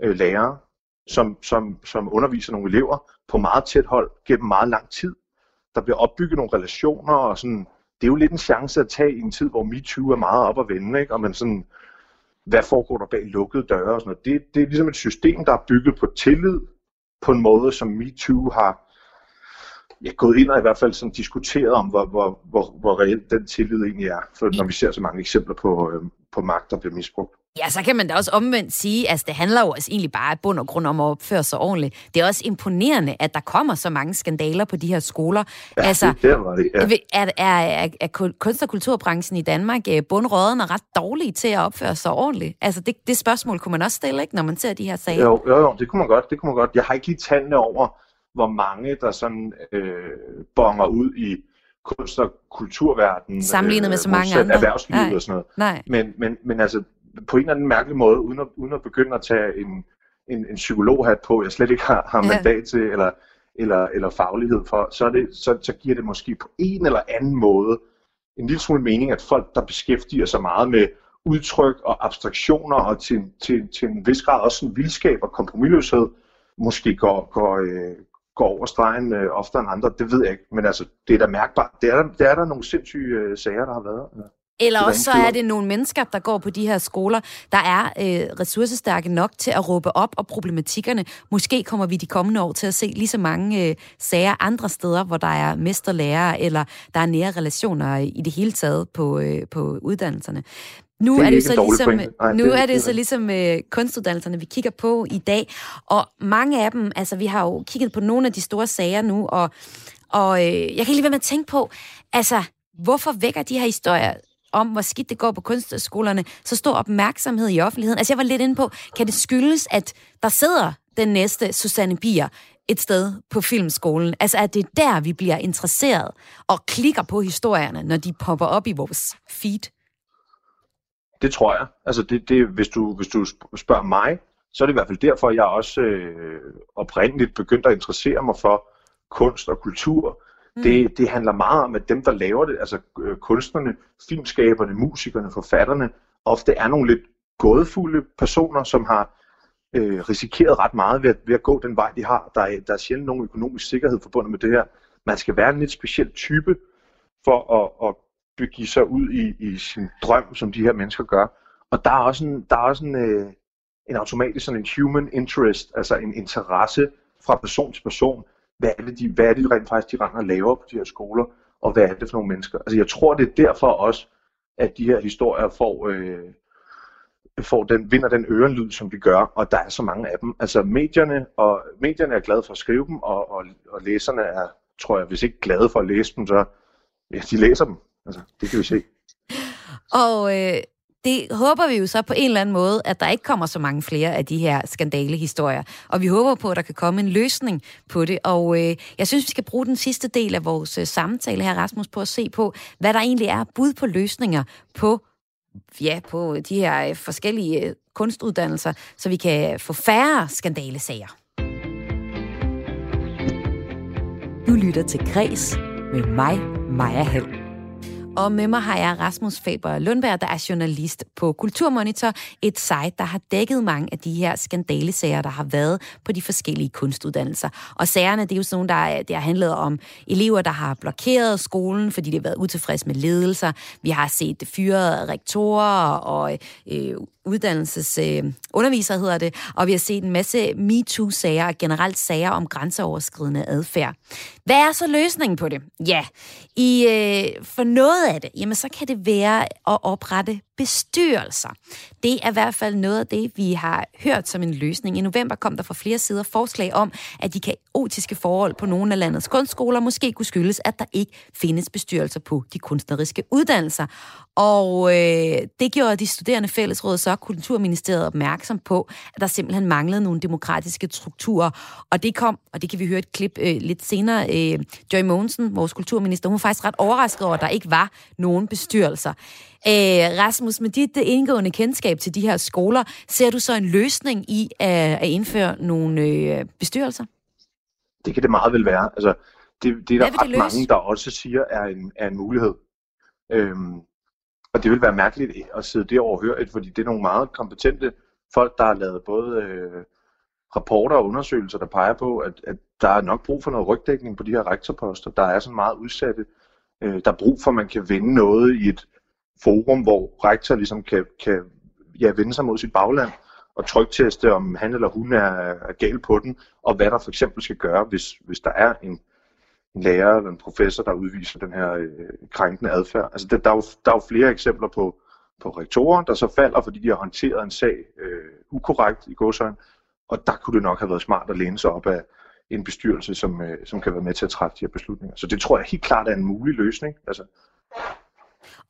øh, lærere, som, som, som underviser nogle elever på meget tæt hold gennem meget lang tid. Der bliver opbygget nogle relationer, og sådan, det er jo lidt en chance at tage i en tid, hvor MeToo er meget op at vende, ikke? og man sådan, hvad foregår der bag lukkede døre og sådan noget. Det, det er ligesom et system, der er bygget på tillid, på en måde, som MeToo har ja, gået ind og i hvert fald sådan diskuteret om, hvor, hvor, hvor, hvor reelt den tillid egentlig er, for når vi ser så mange eksempler på, øh, på magt, der bliver misbrugt. Ja, så kan man da også omvendt sige, at altså, det handler jo altså egentlig bare i bund og grund om at opføre sig ordentligt. Det er også imponerende, at der kommer så mange skandaler på de her skoler. Ja, altså, det, var det, ja. er, er, er kunst- og kulturbranchen i Danmark øh, bundråden og ret dårlige til at opføre sig ordentligt? Altså, det, det spørgsmål kunne man også stille, ikke, når man ser de her sager? Jo, jo, jo, det kunne man godt. Det kunne man godt. Jeg har ikke lige tallene over, hvor mange der sådan øh, bonger ud i kunst- og kulturverdenen. Sammenlignet øh, med så mange andre. Erhvervslivet Nej. og sådan noget. Nej. Men, men, men altså, på en eller anden mærkelig måde, uden at, uden at begynde at tage en, en, en psykologhat på, jeg slet ikke har, har mandat til, eller, eller, eller faglighed for, så, er det, så, så giver det måske på en eller anden måde en lille smule mening, at folk, der beskæftiger sig meget med udtryk og abstraktioner, og til, til, til en vis grad også en vildskab og kompromilløshed, måske går, går, øh, går over stregen øh, oftere end andre, det ved jeg ikke. Men altså, det er da mærkbart. Det er, der, er der nogle sindssyge øh, sager, der har været. Ja. Eller også så er det nogle mennesker, der går på de her skoler, der er øh, ressourcestærke nok til at råbe op og problematikkerne. Måske kommer vi de kommende år til at se lige så mange øh, sager andre steder, hvor der er mesterlærere, eller der er nære relationer i det hele taget på, øh, på uddannelserne. Nu det er, er det så ligesom, Nej, nu det, er det så ligesom uh, kunstuddannelserne, vi kigger på i dag, og mange af dem, altså vi har jo kigget på nogle af de store sager nu, og, og øh, jeg kan lige være med at tænke på, altså hvorfor vækker de her historier om, hvor skidt det går på kunstskolerne, så stor opmærksomhed i offentligheden. Altså jeg var lidt inde på, kan det skyldes, at der sidder den næste Susanne Bier et sted på filmskolen? Altså at det er der, vi bliver interesseret og klikker på historierne, når de popper op i vores feed? Det tror jeg. Altså det, det, hvis, du, hvis du spørger mig, så er det i hvert fald derfor, jeg også øh, oprindeligt begyndte at interessere mig for kunst og kultur. Mm. Det, det handler meget om, at dem, der laver det, altså øh, kunstnerne, filmskaberne, musikerne, forfatterne, ofte er nogle lidt gådefulde personer, som har øh, risikeret ret meget ved at, ved at gå den vej, de har. Der er, der er sjældent nogen økonomisk sikkerhed forbundet med det her. Man skal være en lidt speciel type for at, at begive sig ud i, i sin drøm, som de her mennesker gør. Og der er også en, der er også en, øh, en automatisk sådan en human interest, altså en interesse fra person til person. Hvad er det, de, hvad er det rent faktisk, de render og laver på de her skoler, og hvad er det for nogle mennesker? Altså jeg tror, det er derfor også, at de her historier får, øh, får den, vinder den ørenlyd, som de gør, og der er så mange af dem. Altså medierne, og medierne er glade for at skrive dem, og, og, og læserne er, tror jeg, hvis ikke glade for at læse dem, så ja, de læser dem. Altså, det kan vi se. Og øh, det håber vi jo så på en eller anden måde, at der ikke kommer så mange flere af de her skandalehistorier. Og vi håber på, at der kan komme en løsning på det. Og øh, jeg synes, vi skal bruge den sidste del af vores øh, samtale her, Rasmus, på at se på, hvad der egentlig er bud på løsninger på ja, på de her øh, forskellige øh, kunstuddannelser, så vi kan få færre skandalesager. Du lytter til Græs med mig, Maja Hall. Og med mig har jeg Rasmus Faber Lundberg, der er journalist på Kulturmonitor, et site, der har dækket mange af de her skandalesager, der har været på de forskellige kunstuddannelser. Og sagerne, det er jo sådan nogle, der det har handlet om elever, der har blokeret skolen, fordi de har været utilfredse med ledelser. Vi har set fyrede rektorer og øh, uddannelses øh, underviser, hedder det, og vi har set en masse MeToo-sager og generelt sager om grænseoverskridende adfærd. Hvad er så løsningen på det? Ja, i, øh, for noget af det, jamen så kan det være at oprette bestyrelser. Det er i hvert fald noget af det, vi har hørt som en løsning. I november kom der fra flere sider forslag om, at de kaotiske forhold på nogle af landets kunstskoler måske kunne skyldes, at der ikke findes bestyrelser på de kunstneriske uddannelser. Og øh, det gjorde de studerende fællesråd så Kulturministeriet opmærksom på, at der simpelthen manglede nogle demokratiske strukturer. Og det kom, og det kan vi høre et klip øh, lidt senere, øh, Joy Mogensen, vores kulturminister, hun var faktisk ret overrasket over, at der ikke var nogen bestyrelser. Øh, Rasmus, med dit indgående kendskab til de her skoler, ser du så en løsning i at, at indføre nogle øh, bestyrelser? Det kan det meget vel være. Altså, det, det er der ret det mange, der også siger er en, er en mulighed. Øhm, og det vil være mærkeligt at sidde det overhørigt, fordi det er nogle meget kompetente folk, der har lavet både øh, rapporter og undersøgelser, der peger på, at, at der er nok brug for noget rygdækning på de her rektorposter. Der er sådan meget udsatte. Øh, der er brug for, at man kan vinde noget i et forum, hvor rektor ligesom kan, kan ja, vende sig mod sit bagland og trygteste, om han eller hun er, er gal på den, og hvad der for eksempel skal gøre, hvis, hvis der er en, en lærer eller en professor, der udviser den her øh, krænkende adfærd. Altså, der, der, er jo, der er jo flere eksempler på, på rektorer, der så falder, fordi de har håndteret en sag øh, ukorrekt i godsøjen, og der kunne det nok have været smart at læne sig op af en bestyrelse, som, øh, som kan være med til at træffe de her beslutninger. Så det tror jeg helt klart er en mulig løsning. Altså,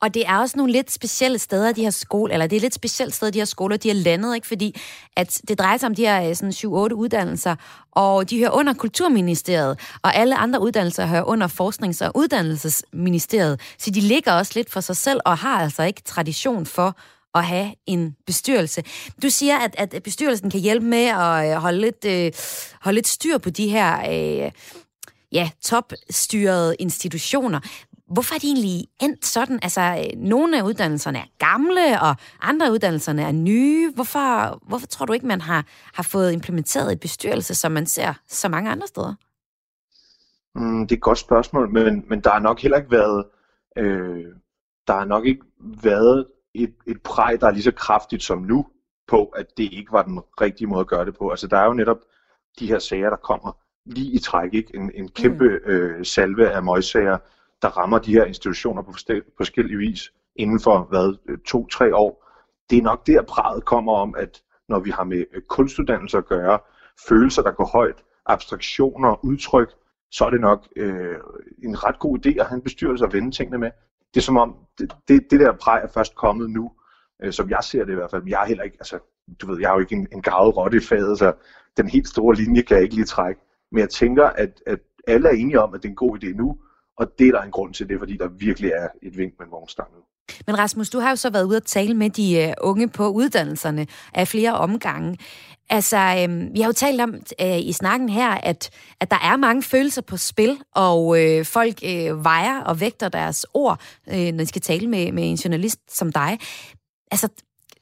og det er også nogle lidt specielle steder, de her skoler, eller det er lidt specielt sted, de her skoler, de har landet, ikke? fordi at det drejer sig om de her øh, sådan 7-8 uddannelser, og de hører under Kulturministeriet, og alle andre uddannelser hører under Forsknings- og Uddannelsesministeriet, så de ligger også lidt for sig selv, og har altså ikke tradition for at have en bestyrelse. Du siger, at, at bestyrelsen kan hjælpe med at øh, holde lidt, øh, holde lidt styr på de her øh, ja, topstyrede institutioner. Hvorfor er de egentlig endt sådan? Altså, øh, nogle af uddannelserne er gamle, og andre af uddannelserne er nye. Hvorfor, hvorfor tror du ikke, man har, har fået implementeret et bestyrelse, som man ser så mange andre steder? Mm, det er et godt spørgsmål, men, men der har nok heller ikke været, øh, der har nok ikke været et, et præg, der er lige så kraftigt som nu, på at det ikke var den rigtige måde at gøre det på. Altså der er jo netop de her sager, der kommer lige i træk, ikke? En, en kæmpe mm. øh, salve af møgssager, der rammer de her institutioner på, forskellig forskellige vis inden for hvad, øh, to-tre år. Det er nok der, praget kommer om, at når vi har med øh, kunstuddannelse at gøre, følelser, der går højt, abstraktioner, udtryk, så er det nok øh, en ret god idé at have en bestyrelse at vende tingene med. Det er som om, det, det, det der præg er først kommet nu, øh, som jeg ser det i hvert fald. Men jeg er heller ikke, altså, du ved, jeg er jo ikke en, en gravet rotte i faget, så den helt store linje kan jeg ikke lige trække. Men jeg tænker, at, at alle er enige om, at det er en god idé nu, og det er der en grund til det, fordi der virkelig er et vink med en vognstang nu. Men Rasmus, du har jo så været ude at tale med de øh, unge på uddannelserne af flere omgange. Altså, øh, vi har jo talt om øh, i snakken her, at, at der er mange følelser på spil, og øh, folk øh, vejer og vægter deres ord, øh, når de skal tale med, med en journalist som dig. Altså,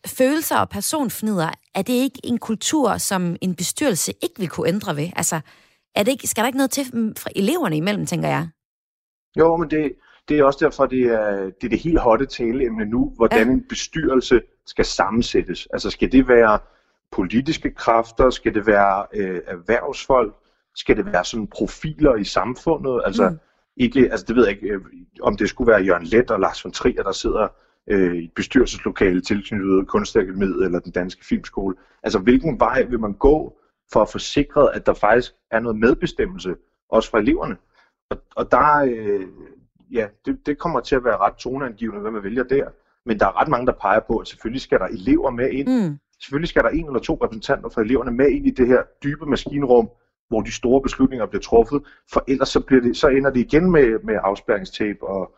følelser og personfnider, er det ikke en kultur, som en bestyrelse ikke vil kunne ændre ved? Altså, er det ikke, skal der ikke noget til mm, fra eleverne imellem, tænker jeg? Jo, men det, det er også derfor, det er det, er det helt hotte taleemne nu, hvordan ja. en bestyrelse skal sammensættes. Altså skal det være politiske kræfter, skal det være øh, erhvervsfolk, skal det være sådan profiler i samfundet, altså mm. ikke, altså det ved jeg ikke, øh, om det skulle være Jørgen Let og Lars von Trier, der sidder øh, i et bestyrelseslokale tilknyttet Kunstakademiet eller den danske filmskole. Altså hvilken vej vil man gå for at få sikret, at der faktisk er noget medbestemmelse, også for eleverne? Og, og der, øh, ja, det, det kommer til at være ret toneangivende, hvad man vælger der. Men der er ret mange, der peger på, at selvfølgelig skal der elever med ind. Mm. Selvfølgelig skal der en eller to repræsentanter fra eleverne med ind i det her dybe maskinrum, hvor de store beslutninger bliver truffet. For ellers så, bliver det, så ender det igen med, med afspærringstape og,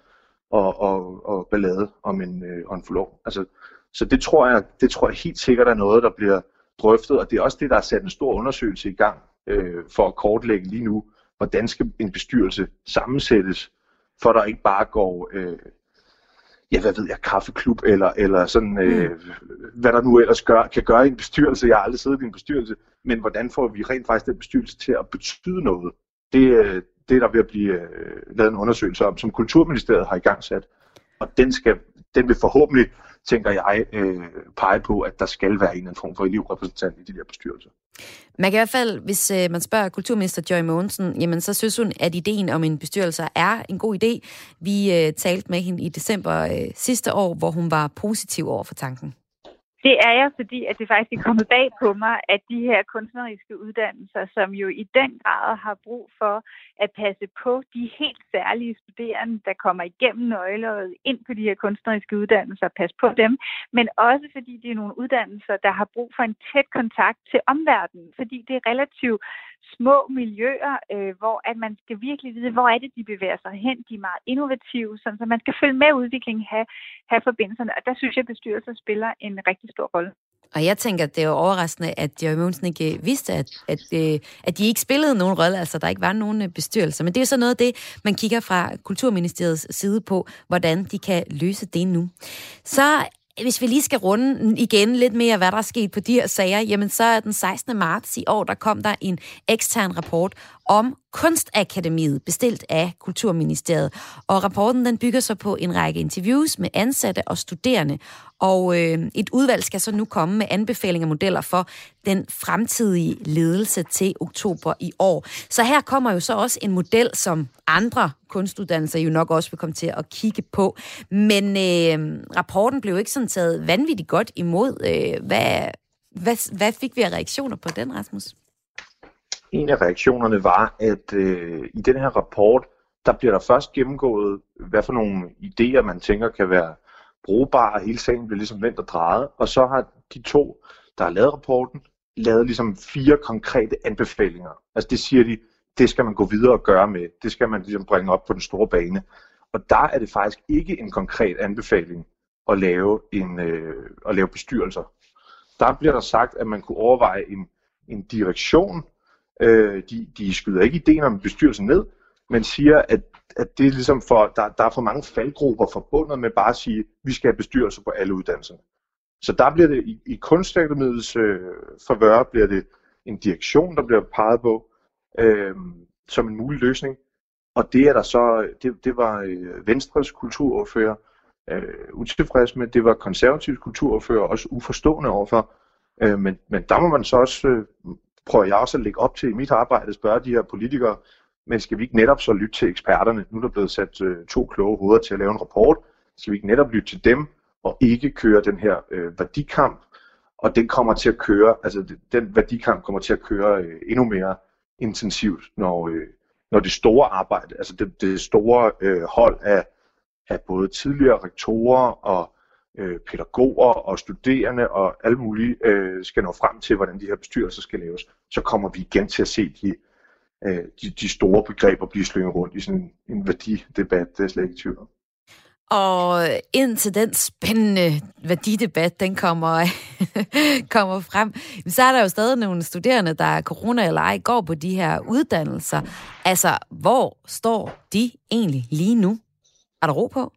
og, og, og ballade om en, øh, om en forlov. Altså, så det tror, jeg, det tror jeg helt sikkert er noget, der bliver drøftet, og det er også det, der er sat en stor undersøgelse i gang øh, for at kortlægge lige nu, hvordan skal en bestyrelse sammensættes, for der ikke bare går, øh, ja, hvad ved jeg, kaffeklub, eller, eller sådan, øh, mm. hvad der nu ellers gør, kan gøre i en bestyrelse. Jeg har aldrig siddet i en bestyrelse, men hvordan får vi rent faktisk den bestyrelse til at betyde noget? Det, øh, det er der ved at blive øh, lavet en undersøgelse om, som Kulturministeriet har i gang sat. Og den, skal, den vil forhåbentlig tænker jeg, øh, pege på, at der skal være en eller anden form for elevrepræsentant i de der bestyrelser. Man kan i hvert fald, hvis øh, man spørger kulturminister Joy Mogensen, jamen så synes hun, at ideen om en bestyrelse er en god idé. Vi øh, talte med hende i december øh, sidste år, hvor hun var positiv over for tanken. Det er jeg, fordi at det faktisk er kommet bag på mig, at de her kunstneriske uddannelser, som jo i den grad har brug for at passe på de helt særlige studerende, der kommer igennem nøgleåret ind på de her kunstneriske uddannelser, passe på dem, men også fordi det er nogle uddannelser, der har brug for en tæt kontakt til omverdenen, fordi det er relativt små miljøer, øh, hvor at man skal virkelig vide, hvor er det, de bevæger sig hen. De er meget innovative, sådan, så man skal følge med udviklingen, have, have forbindelserne. Og der synes jeg, at bestyrelser spiller en rigtig stor rolle. Og jeg tænker, at det er overraskende, at Jerry Mogensen ikke øh, vidste, at, at, øh, at de ikke spillede nogen rolle, altså der ikke var nogen øh, bestyrelser. Men det er så noget af det, man kigger fra Kulturministeriets side på, hvordan de kan løse det nu. Så hvis vi lige skal runde igen lidt mere, hvad der er sket på de her sager, jamen så er den 16. marts i år, der kom der en ekstern rapport om Kunstakademiet, bestilt af Kulturministeriet. Og rapporten den bygger så på en række interviews med ansatte og studerende. Og øh, et udvalg skal så nu komme med anbefalinger og modeller for den fremtidige ledelse til oktober i år. Så her kommer jo så også en model, som andre kunstuddannelser jo nok også vil komme til at kigge på. Men øh, rapporten blev ikke sådan taget vanvittigt godt imod. Øh, hvad, hvad, hvad fik vi af reaktioner på den, Rasmus? En af reaktionerne var, at øh, i den her rapport, der bliver der først gennemgået, hvad for nogle idéer, man tænker kan være brugbare. Hele sagen bliver ligesom vendt og drejet. Og så har de to, der har lavet rapporten, lavet ligesom fire konkrete anbefalinger. Altså det siger de, det skal man gå videre og gøre med. Det skal man ligesom bringe op på den store bane. Og der er det faktisk ikke en konkret anbefaling at lave, en, øh, at lave bestyrelser. Der bliver der sagt, at man kunne overveje en, en direktion. Øh, de, de skyder ikke ideen om bestyrelsen ned, men siger, at, at det er ligesom for, der, der er for mange faldgrupper forbundet med bare at sige, at vi skal have bestyrelser på alle uddannelserne. Så der bliver det i, i kunstakademiets øh, forvør, bliver det en direktion, der bliver peget på øh, som en mulig løsning. Og det er der så, det, det var øh, Venstres kulturordfører øh, utilfreds med, det var konservativs kulturordfører også uforstående overfor. Øh, men, men der må man så også, øh, prøver jeg også at lægge op til i mit arbejde, spørge de her politikere, men skal vi ikke netop så lytte til eksperterne? Nu er der blevet sat øh, to kloge hoveder til at lave en rapport. Skal vi ikke netop lytte til dem, og ikke køre den her øh, værdikamp? Og den kommer til at køre, altså den værdikamp kommer til at køre øh, endnu mere intensivt, når, øh, når det store arbejde, altså det, det store øh, hold af, af både tidligere rektorer og øh, pædagoger og studerende og alle mulige øh, skal nå frem til, hvordan de her bestyrelser skal laves, så kommer vi igen til at se de, øh, de, de store begreber blive slynget rundt i sådan en, værdidebat, det er slet ikke tvivl om. Og indtil den spændende værdidebat, den kommer, kommer frem, så er der jo stadig nogle studerende, der er corona eller ej, går på de her uddannelser. Altså, hvor står de egentlig lige nu? Er der ro på?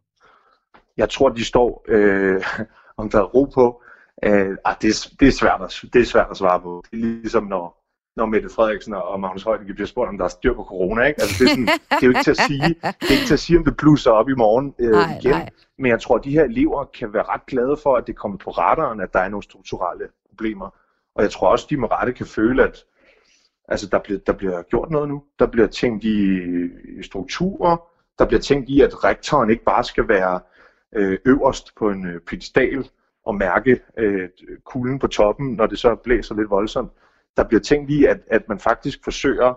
Jeg tror, de står, øh, om der er ro på. Øh, ah, det, er, det, er svært at, det er svært at svare på. Det er ligesom når, når Mette Frederiksen og Magnus Heunicke bliver spurgt, om der er styr på corona. Ikke? Altså, det, er sådan, det er jo ikke til at sige, det er ikke til at sige, om det blusser op i morgen øh, nej, igen. Nej. Men jeg tror, at de her elever kan være ret glade for, at det kommer på radaren, at der er nogle strukturelle problemer. Og jeg tror også, de med rette kan føle, at altså, der, bliver, der bliver gjort noget nu. Der bliver tænkt i, i strukturer. Der bliver tænkt i, at rektoren ikke bare skal være øh, øverst på en øh, pedestal og mærke øh, kulden på toppen, når det så blæser lidt voldsomt der bliver tænkt i, at, at man faktisk forsøger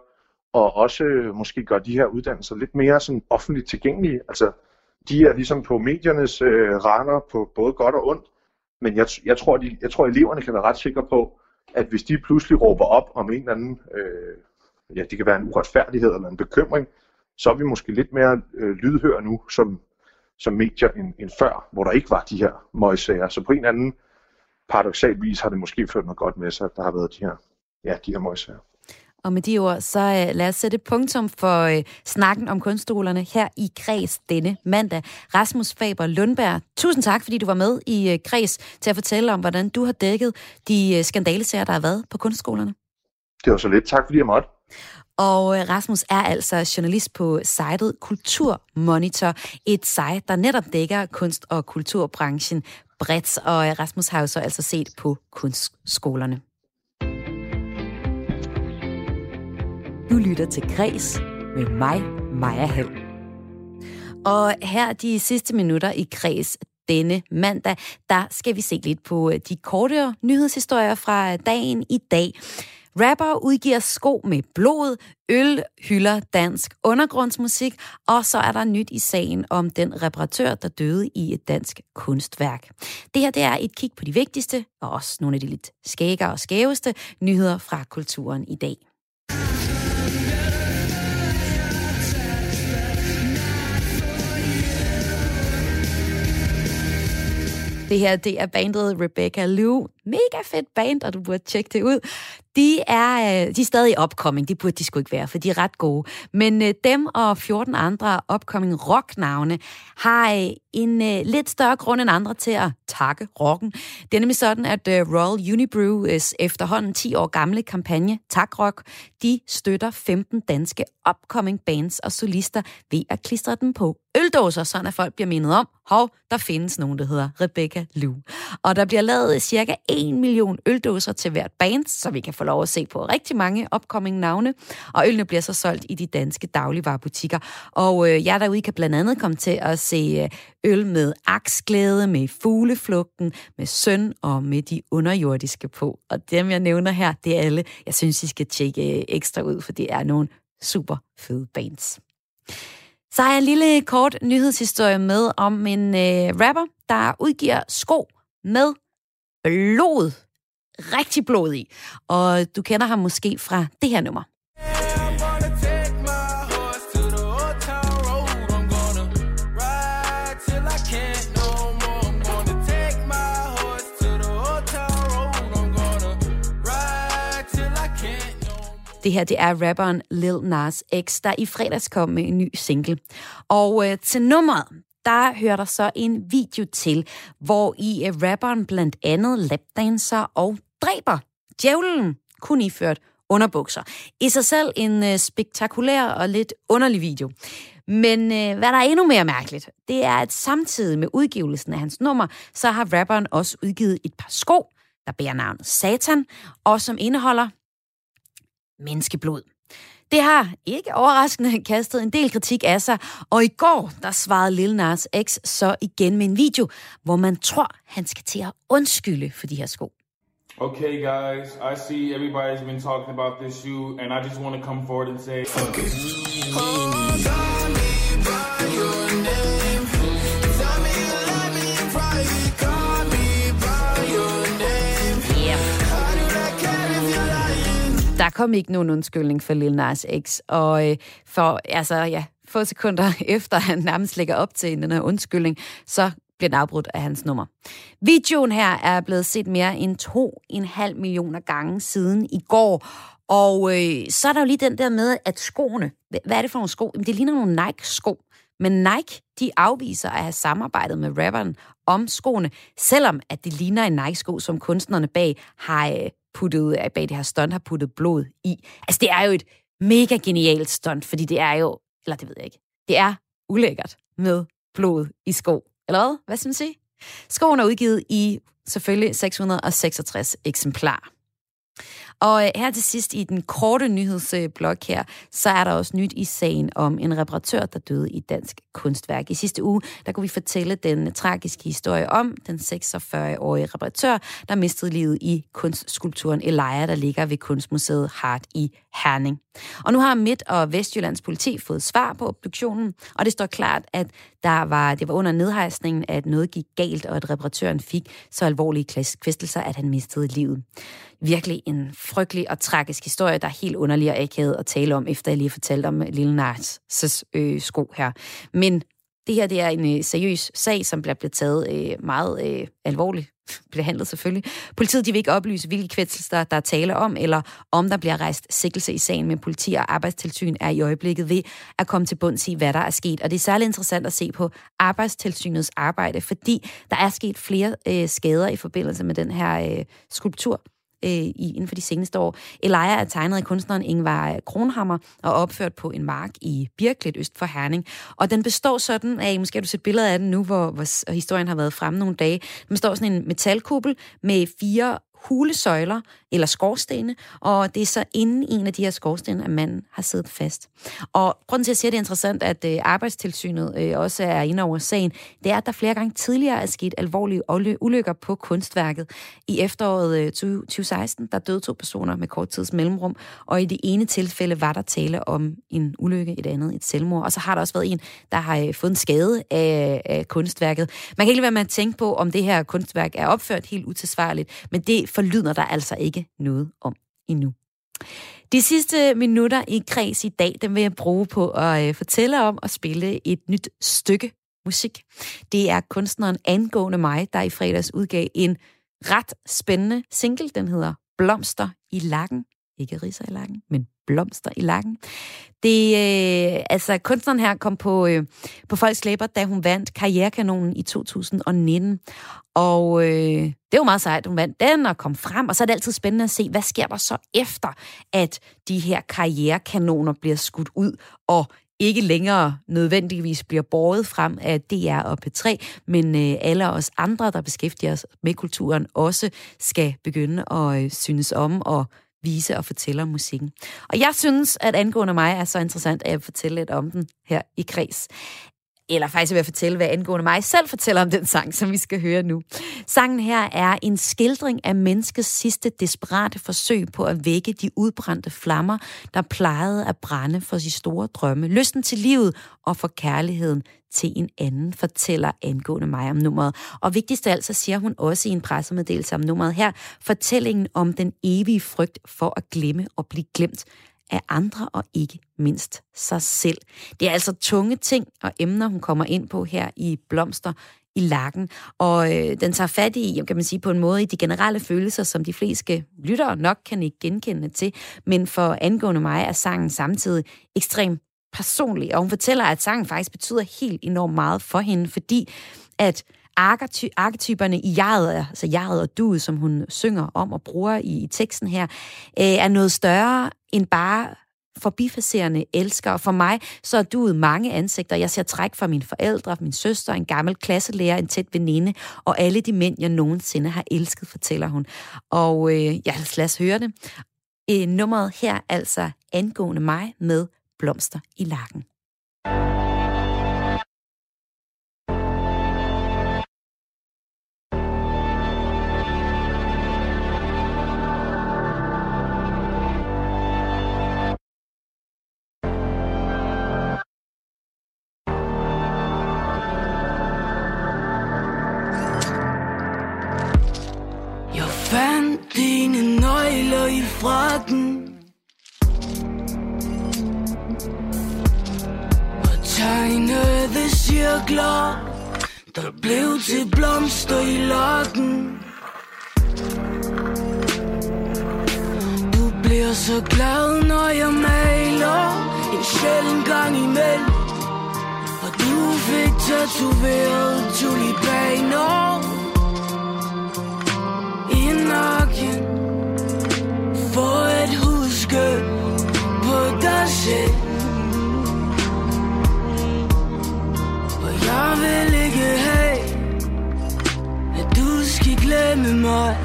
at også øh, måske gøre de her uddannelser lidt mere sådan offentligt tilgængelige. Altså, de er ligesom på mediernes øh, render på både godt og ondt, men jeg, jeg, tror, de, jeg tror, eleverne kan være ret sikre på, at hvis de pludselig råber op om en eller anden, øh, ja, det kan være en uretfærdighed eller en bekymring, så er vi måske lidt mere øh, lydhør nu som, som medier end, end før, hvor der ikke var de her møgsager. Så på en eller anden paradoxal vis har det måske ført noget godt med sig, at der har været de her ja, de her møgsager. Og med de ord, så uh, lad os sætte punktum for uh, snakken om kunstskolerne her i Kreds denne mandag. Rasmus Faber Lundberg, tusind tak, fordi du var med i uh, Kreds til at fortælle om, hvordan du har dækket de uh, skandalesager, der har været på kunstskolerne. Det var så lidt. Tak, fordi jeg måtte. Og øh, Rasmus er altså journalist på sitet Kulturmonitor, et site, der netop dækker kunst- og kulturbranchen bredt. Og øh, Rasmus har jo så altså set på kunstskolerne. Du lytter til Græs med mig, Maja Hall. Og her de sidste minutter i Græs denne mandag, der skal vi se lidt på øh, de kortere nyhedshistorier fra dagen i dag. Rapper udgiver sko med blod, øl hylder dansk undergrundsmusik, og så er der nyt i sagen om den reparatør, der døde i et dansk kunstværk. Det her det er et kig på de vigtigste, og også nogle af de lidt skægere og skæveste nyheder fra kulturen i dag. Det her, det er bandet Rebecca Lou. Mega fedt band, og du burde tjekke det ud. De er, øh, de er stadig opkoming, det burde de sgu ikke være, for de er ret gode. Men øh, dem og 14 andre upcoming rocknavne har øh, en lidt større grund end andre til at takke rocken. Det er nemlig sådan, at Royal Unibrews efterhånden 10 år gamle kampagne Tak Rock, de støtter 15 danske upcoming bands og solister ved at klistre dem på øldåser, sådan at folk bliver mindet om, hov, der findes nogen, der hedder Rebecca Lou. Og der bliver lavet cirka 1 million øldåser til hvert band, så vi kan få lov at se på rigtig mange upcoming navne. Og ølene bliver så solgt i de danske dagligvarerbutikker. Og øh, jeg derude kan blandt andet komme til at se øh, øl med aksglæde, med fugleflugten, med søn og med de underjordiske på. Og dem, jeg nævner her, det er alle, jeg synes, I skal tjekke øh, ekstra ud, for det er nogle super fede bands. Så har jeg en lille kort nyhedshistorie med om en øh, rapper, der udgiver sko med blod. Rigtig blod i. Og du kender ham måske fra det her nummer. Det her, det er rapperen Lil Nas X, der i fredags kom med en ny single. Og øh, til nummeret, der hører der så en video til, hvor i øh, rapperen blandt andet lapdanser og dræber djævlen, kun iført underbukser. I sig selv en øh, spektakulær og lidt underlig video. Men øh, hvad der er endnu mere mærkeligt, det er, at samtidig med udgivelsen af hans nummer, så har rapperen også udgivet et par sko, der bærer navnet Satan, og som indeholder menneskeblod. Det har ikke overraskende kastet en del kritik af sig, og i går der svarede Lil Nas X så igen med en video, hvor man tror, han skal til at undskylde for de her sko. Okay, guys, I see everybody's been talking about this shoe, and I just want to come forward and say, fuck Der kom ikke nogen undskyldning for Lil Nas X, og øh, for altså, ja, få sekunder efter han nærmest lægger op til den her undskyldning, så bliver den afbrudt af hans nummer. Videoen her er blevet set mere end 2,5 millioner gange siden i går, og øh, så er der jo lige den der med, at skoene, hvad er det for nogle sko? Jamen, det ligner nogle Nike-sko. Men Nike, de afviser at have samarbejdet med rapperen om skoene, selvom at det ligner en Nike-sko, som kunstnerne bag har øh, puttet, bag det her stunt har puttet blod i. Altså, det er jo et mega genialt stunt, fordi det er jo, eller det ved jeg ikke, det er ulækkert med blod i sko. Eller hvad? Hvad synes I? Skoen er udgivet i selvfølgelig 666 eksemplarer. Og øh, her til sidst i den korte nyhedsblok her, så er der også nyt i sagen om en reparatør, der døde i dansk kunstværk. I sidste uge, der kunne vi fortælle den tragiske historie om den 46-årige reparatør, der mistede livet i kunstskulpturen Elia, der ligger ved Kunstmuseet Hart i Herning. Og nu har Midt- og Vestjyllands politi fået svar på obduktionen, og det står klart, at der var, det var under nedhejsningen, at noget gik galt, og at reparatøren fik så alvorlige kvæstelser, at han mistede livet. Virkelig en frygtelig og tragisk historie, der er helt underlig og akavet at tale om, efter jeg lige fortalte om Lille Nars' øh, sko her. Men det her det er en øh, seriøs sag, som bliver blevet taget øh, meget øh, alvorligt behandlet selvfølgelig. Politiet de vil ikke oplyse, hvilke kvætselser der er tale om, eller om der bliver rejst sikkelse i sagen, men politi og arbejdstilsyn er i øjeblikket ved at komme til bunds i, hvad der er sket. Og det er særligt interessant at se på arbejdstilsynets arbejde, fordi der er sket flere øh, skader i forbindelse med den her øh, skulptur øh, i, inden for de seneste år. Elia er tegnet af kunstneren Ingvar Kronhammer og opført på en mark i Birklet øst for Herning. Og den består sådan af, måske har du set billeder af den nu, hvor, hvor historien har været fremme nogle dage, den består sådan en metalkuppel med fire hulesøjler eller skorstene, og det er så inden en af de her skorstene, at manden har siddet fast. Og grunden til, at jeg siger, at det er interessant, at øh, arbejdstilsynet øh, også er inde over sagen, det er, at der flere gange tidligere er sket alvorlige ulykker på kunstværket. I efteråret øh, 2016, der døde to personer med kort tids mellemrum, og i det ene tilfælde var der tale om en ulykke, et andet et selvmord. Og så har der også været en, der har øh, fået en skade af, af kunstværket. Man kan ikke være med at tænke på, om det her kunstværk er opført helt utilsvarligt, men det forlyder der altså ikke noget om endnu. De sidste minutter i kreds i dag, dem vil jeg bruge på at øh, fortælle om og spille et nyt stykke musik. Det er kunstneren Angående mig, der i fredags udgav en ret spændende single. Den hedder Blomster i lakken. Ikke riser i lakken, men blomster i lakken. Det, øh, altså, kunstneren her kom på, øh, på folks læber, da hun vandt Karrierekanonen i 2019. Og øh, det er meget sejt, hun vandt den og kom frem. Og så er det altid spændende at se, hvad sker der så efter, at de her karrierekanoner bliver skudt ud og ikke længere nødvendigvis bliver båret frem af DR og P3, men øh, alle os andre, der beskæftiger os med kulturen, også skal begynde at øh, synes om og vise og fortælle om musikken. Og jeg synes, at angående mig er så interessant, at jeg vil fortælle lidt om den her i kreds. Eller faktisk vil jeg fortælle, hvad angående mig selv fortæller om den sang, som vi skal høre nu. Sangen her er en skildring af menneskets sidste desperate forsøg på at vække de udbrændte flammer, der plejede at brænde for de store drømme, lysten til livet og for kærligheden til en anden, fortæller angående mig om nummeret. Og vigtigst af alt, så siger hun også i en pressemeddelelse om nummeret her, fortællingen om den evige frygt for at glemme og blive glemt af andre og ikke mindst sig selv. Det er altså tunge ting og emner, hun kommer ind på her i Blomster i lakken. Og øh, den tager fat i, kan man sige, på en måde i de generelle følelser, som de fleste lyttere nok kan ikke genkende til. Men for angående mig er sangen samtidig ekstremt personlig, og hun fortæller, at sangen faktisk betyder helt enormt meget for hende, fordi at arkety- arketyperne i jeget, altså jeget og duet, som hun synger om og bruger i, i teksten her, øh, er noget større end bare forbifasserende elsker. Og for mig, så er duet mange ansigter. Jeg ser træk fra mine forældre, min søster, en gammel klasselærer, en tæt veninde, og alle de mænd, jeg nogensinde har elsket, fortæller hun. Og øh, ja, lad os høre det. Øh, nummeret her altså angående mig med blomster i lakken. Jeg blev til blomster i lokken. Du bliver så glad, når jeg maler En sjælden gang imellem. Og du fik tatoveret tulipaner i nakken. For at huske på dig selv. Og jeg vil ikke have at du glemme mig.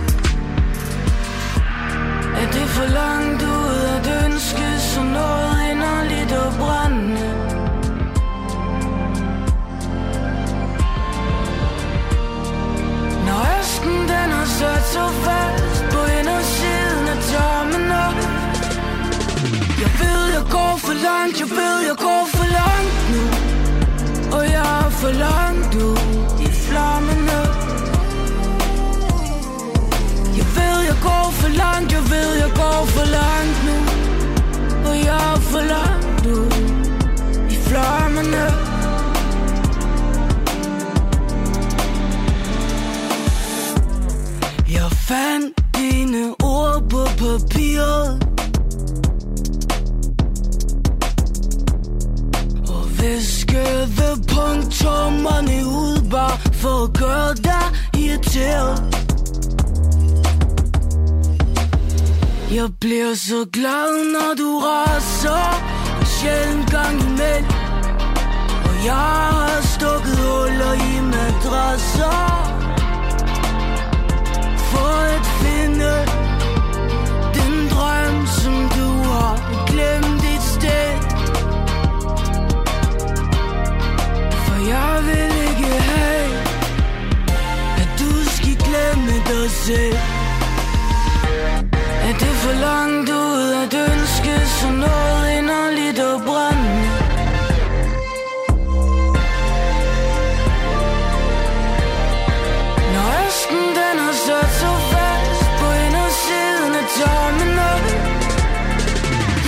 Er det for langt ud at ønske så noget inderligt og brændende? Når østen den har sat så fast på indersiden af tommen op. Jeg ved, jeg går for langt, jeg ved, jeg går for langt nu. Og jeg er for langt ud. for langt, jeg ved, jeg går for langt nu. Og jeg er for langt ud. I flammerne. Jeg fandt dine ord på papiret. Og viskede punktummerne ud Bare for at gøre dig irriteret. Jeg bliver så glad, når du raser En sjældent gang imellem Og jeg har stukket huller i madrasser for at finde den drøm, som du har glemt et sted. For jeg vil ikke have, at du skal glemme dig selv. Er det for langt ud at ønske sig noget inderligt og brændende? Når østen den har sat så fast på indersiden af tarmen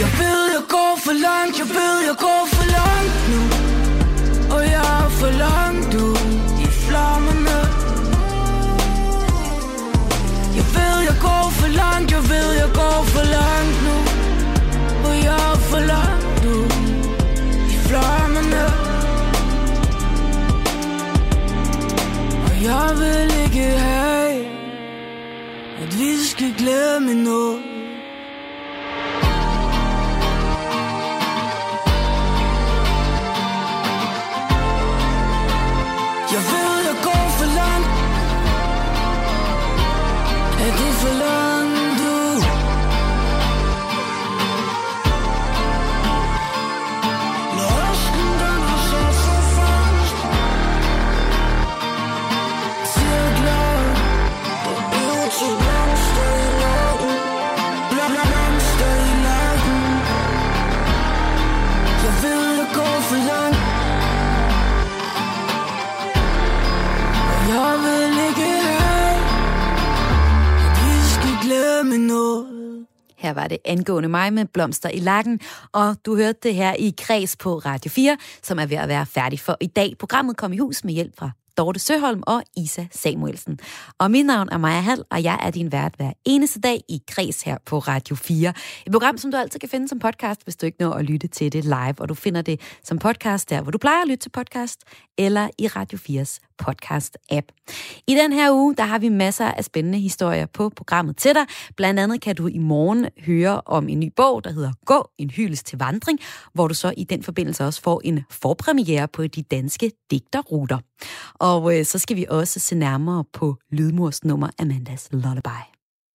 Jeg ved, jeg går for langt, jeg ved, jeg går angående mig med blomster i lakken, og du hørte det her i Kreds på Radio 4, som er ved at være færdig for i dag. Programmet kom i hus med hjælp fra Dorte Søholm og Isa Samuelsen. Og mit navn er Maja Hall, og jeg er din vært hver eneste dag i Kreds her på Radio 4. Et program, som du altid kan finde som podcast, hvis du ikke når at lytte til det live, og du finder det som podcast der, hvor du plejer at lytte til podcast, eller i Radio 4's podcast-app. I den her uge, der har vi masser af spændende historier på programmet til dig. Blandt andet kan du i morgen høre om en ny bog, der hedder Gå, en hyldest til vandring, hvor du så i den forbindelse også får en forpremiere på de danske digterruter. Og øh, så skal vi også se nærmere på lydmors nummer Amandas Lullaby.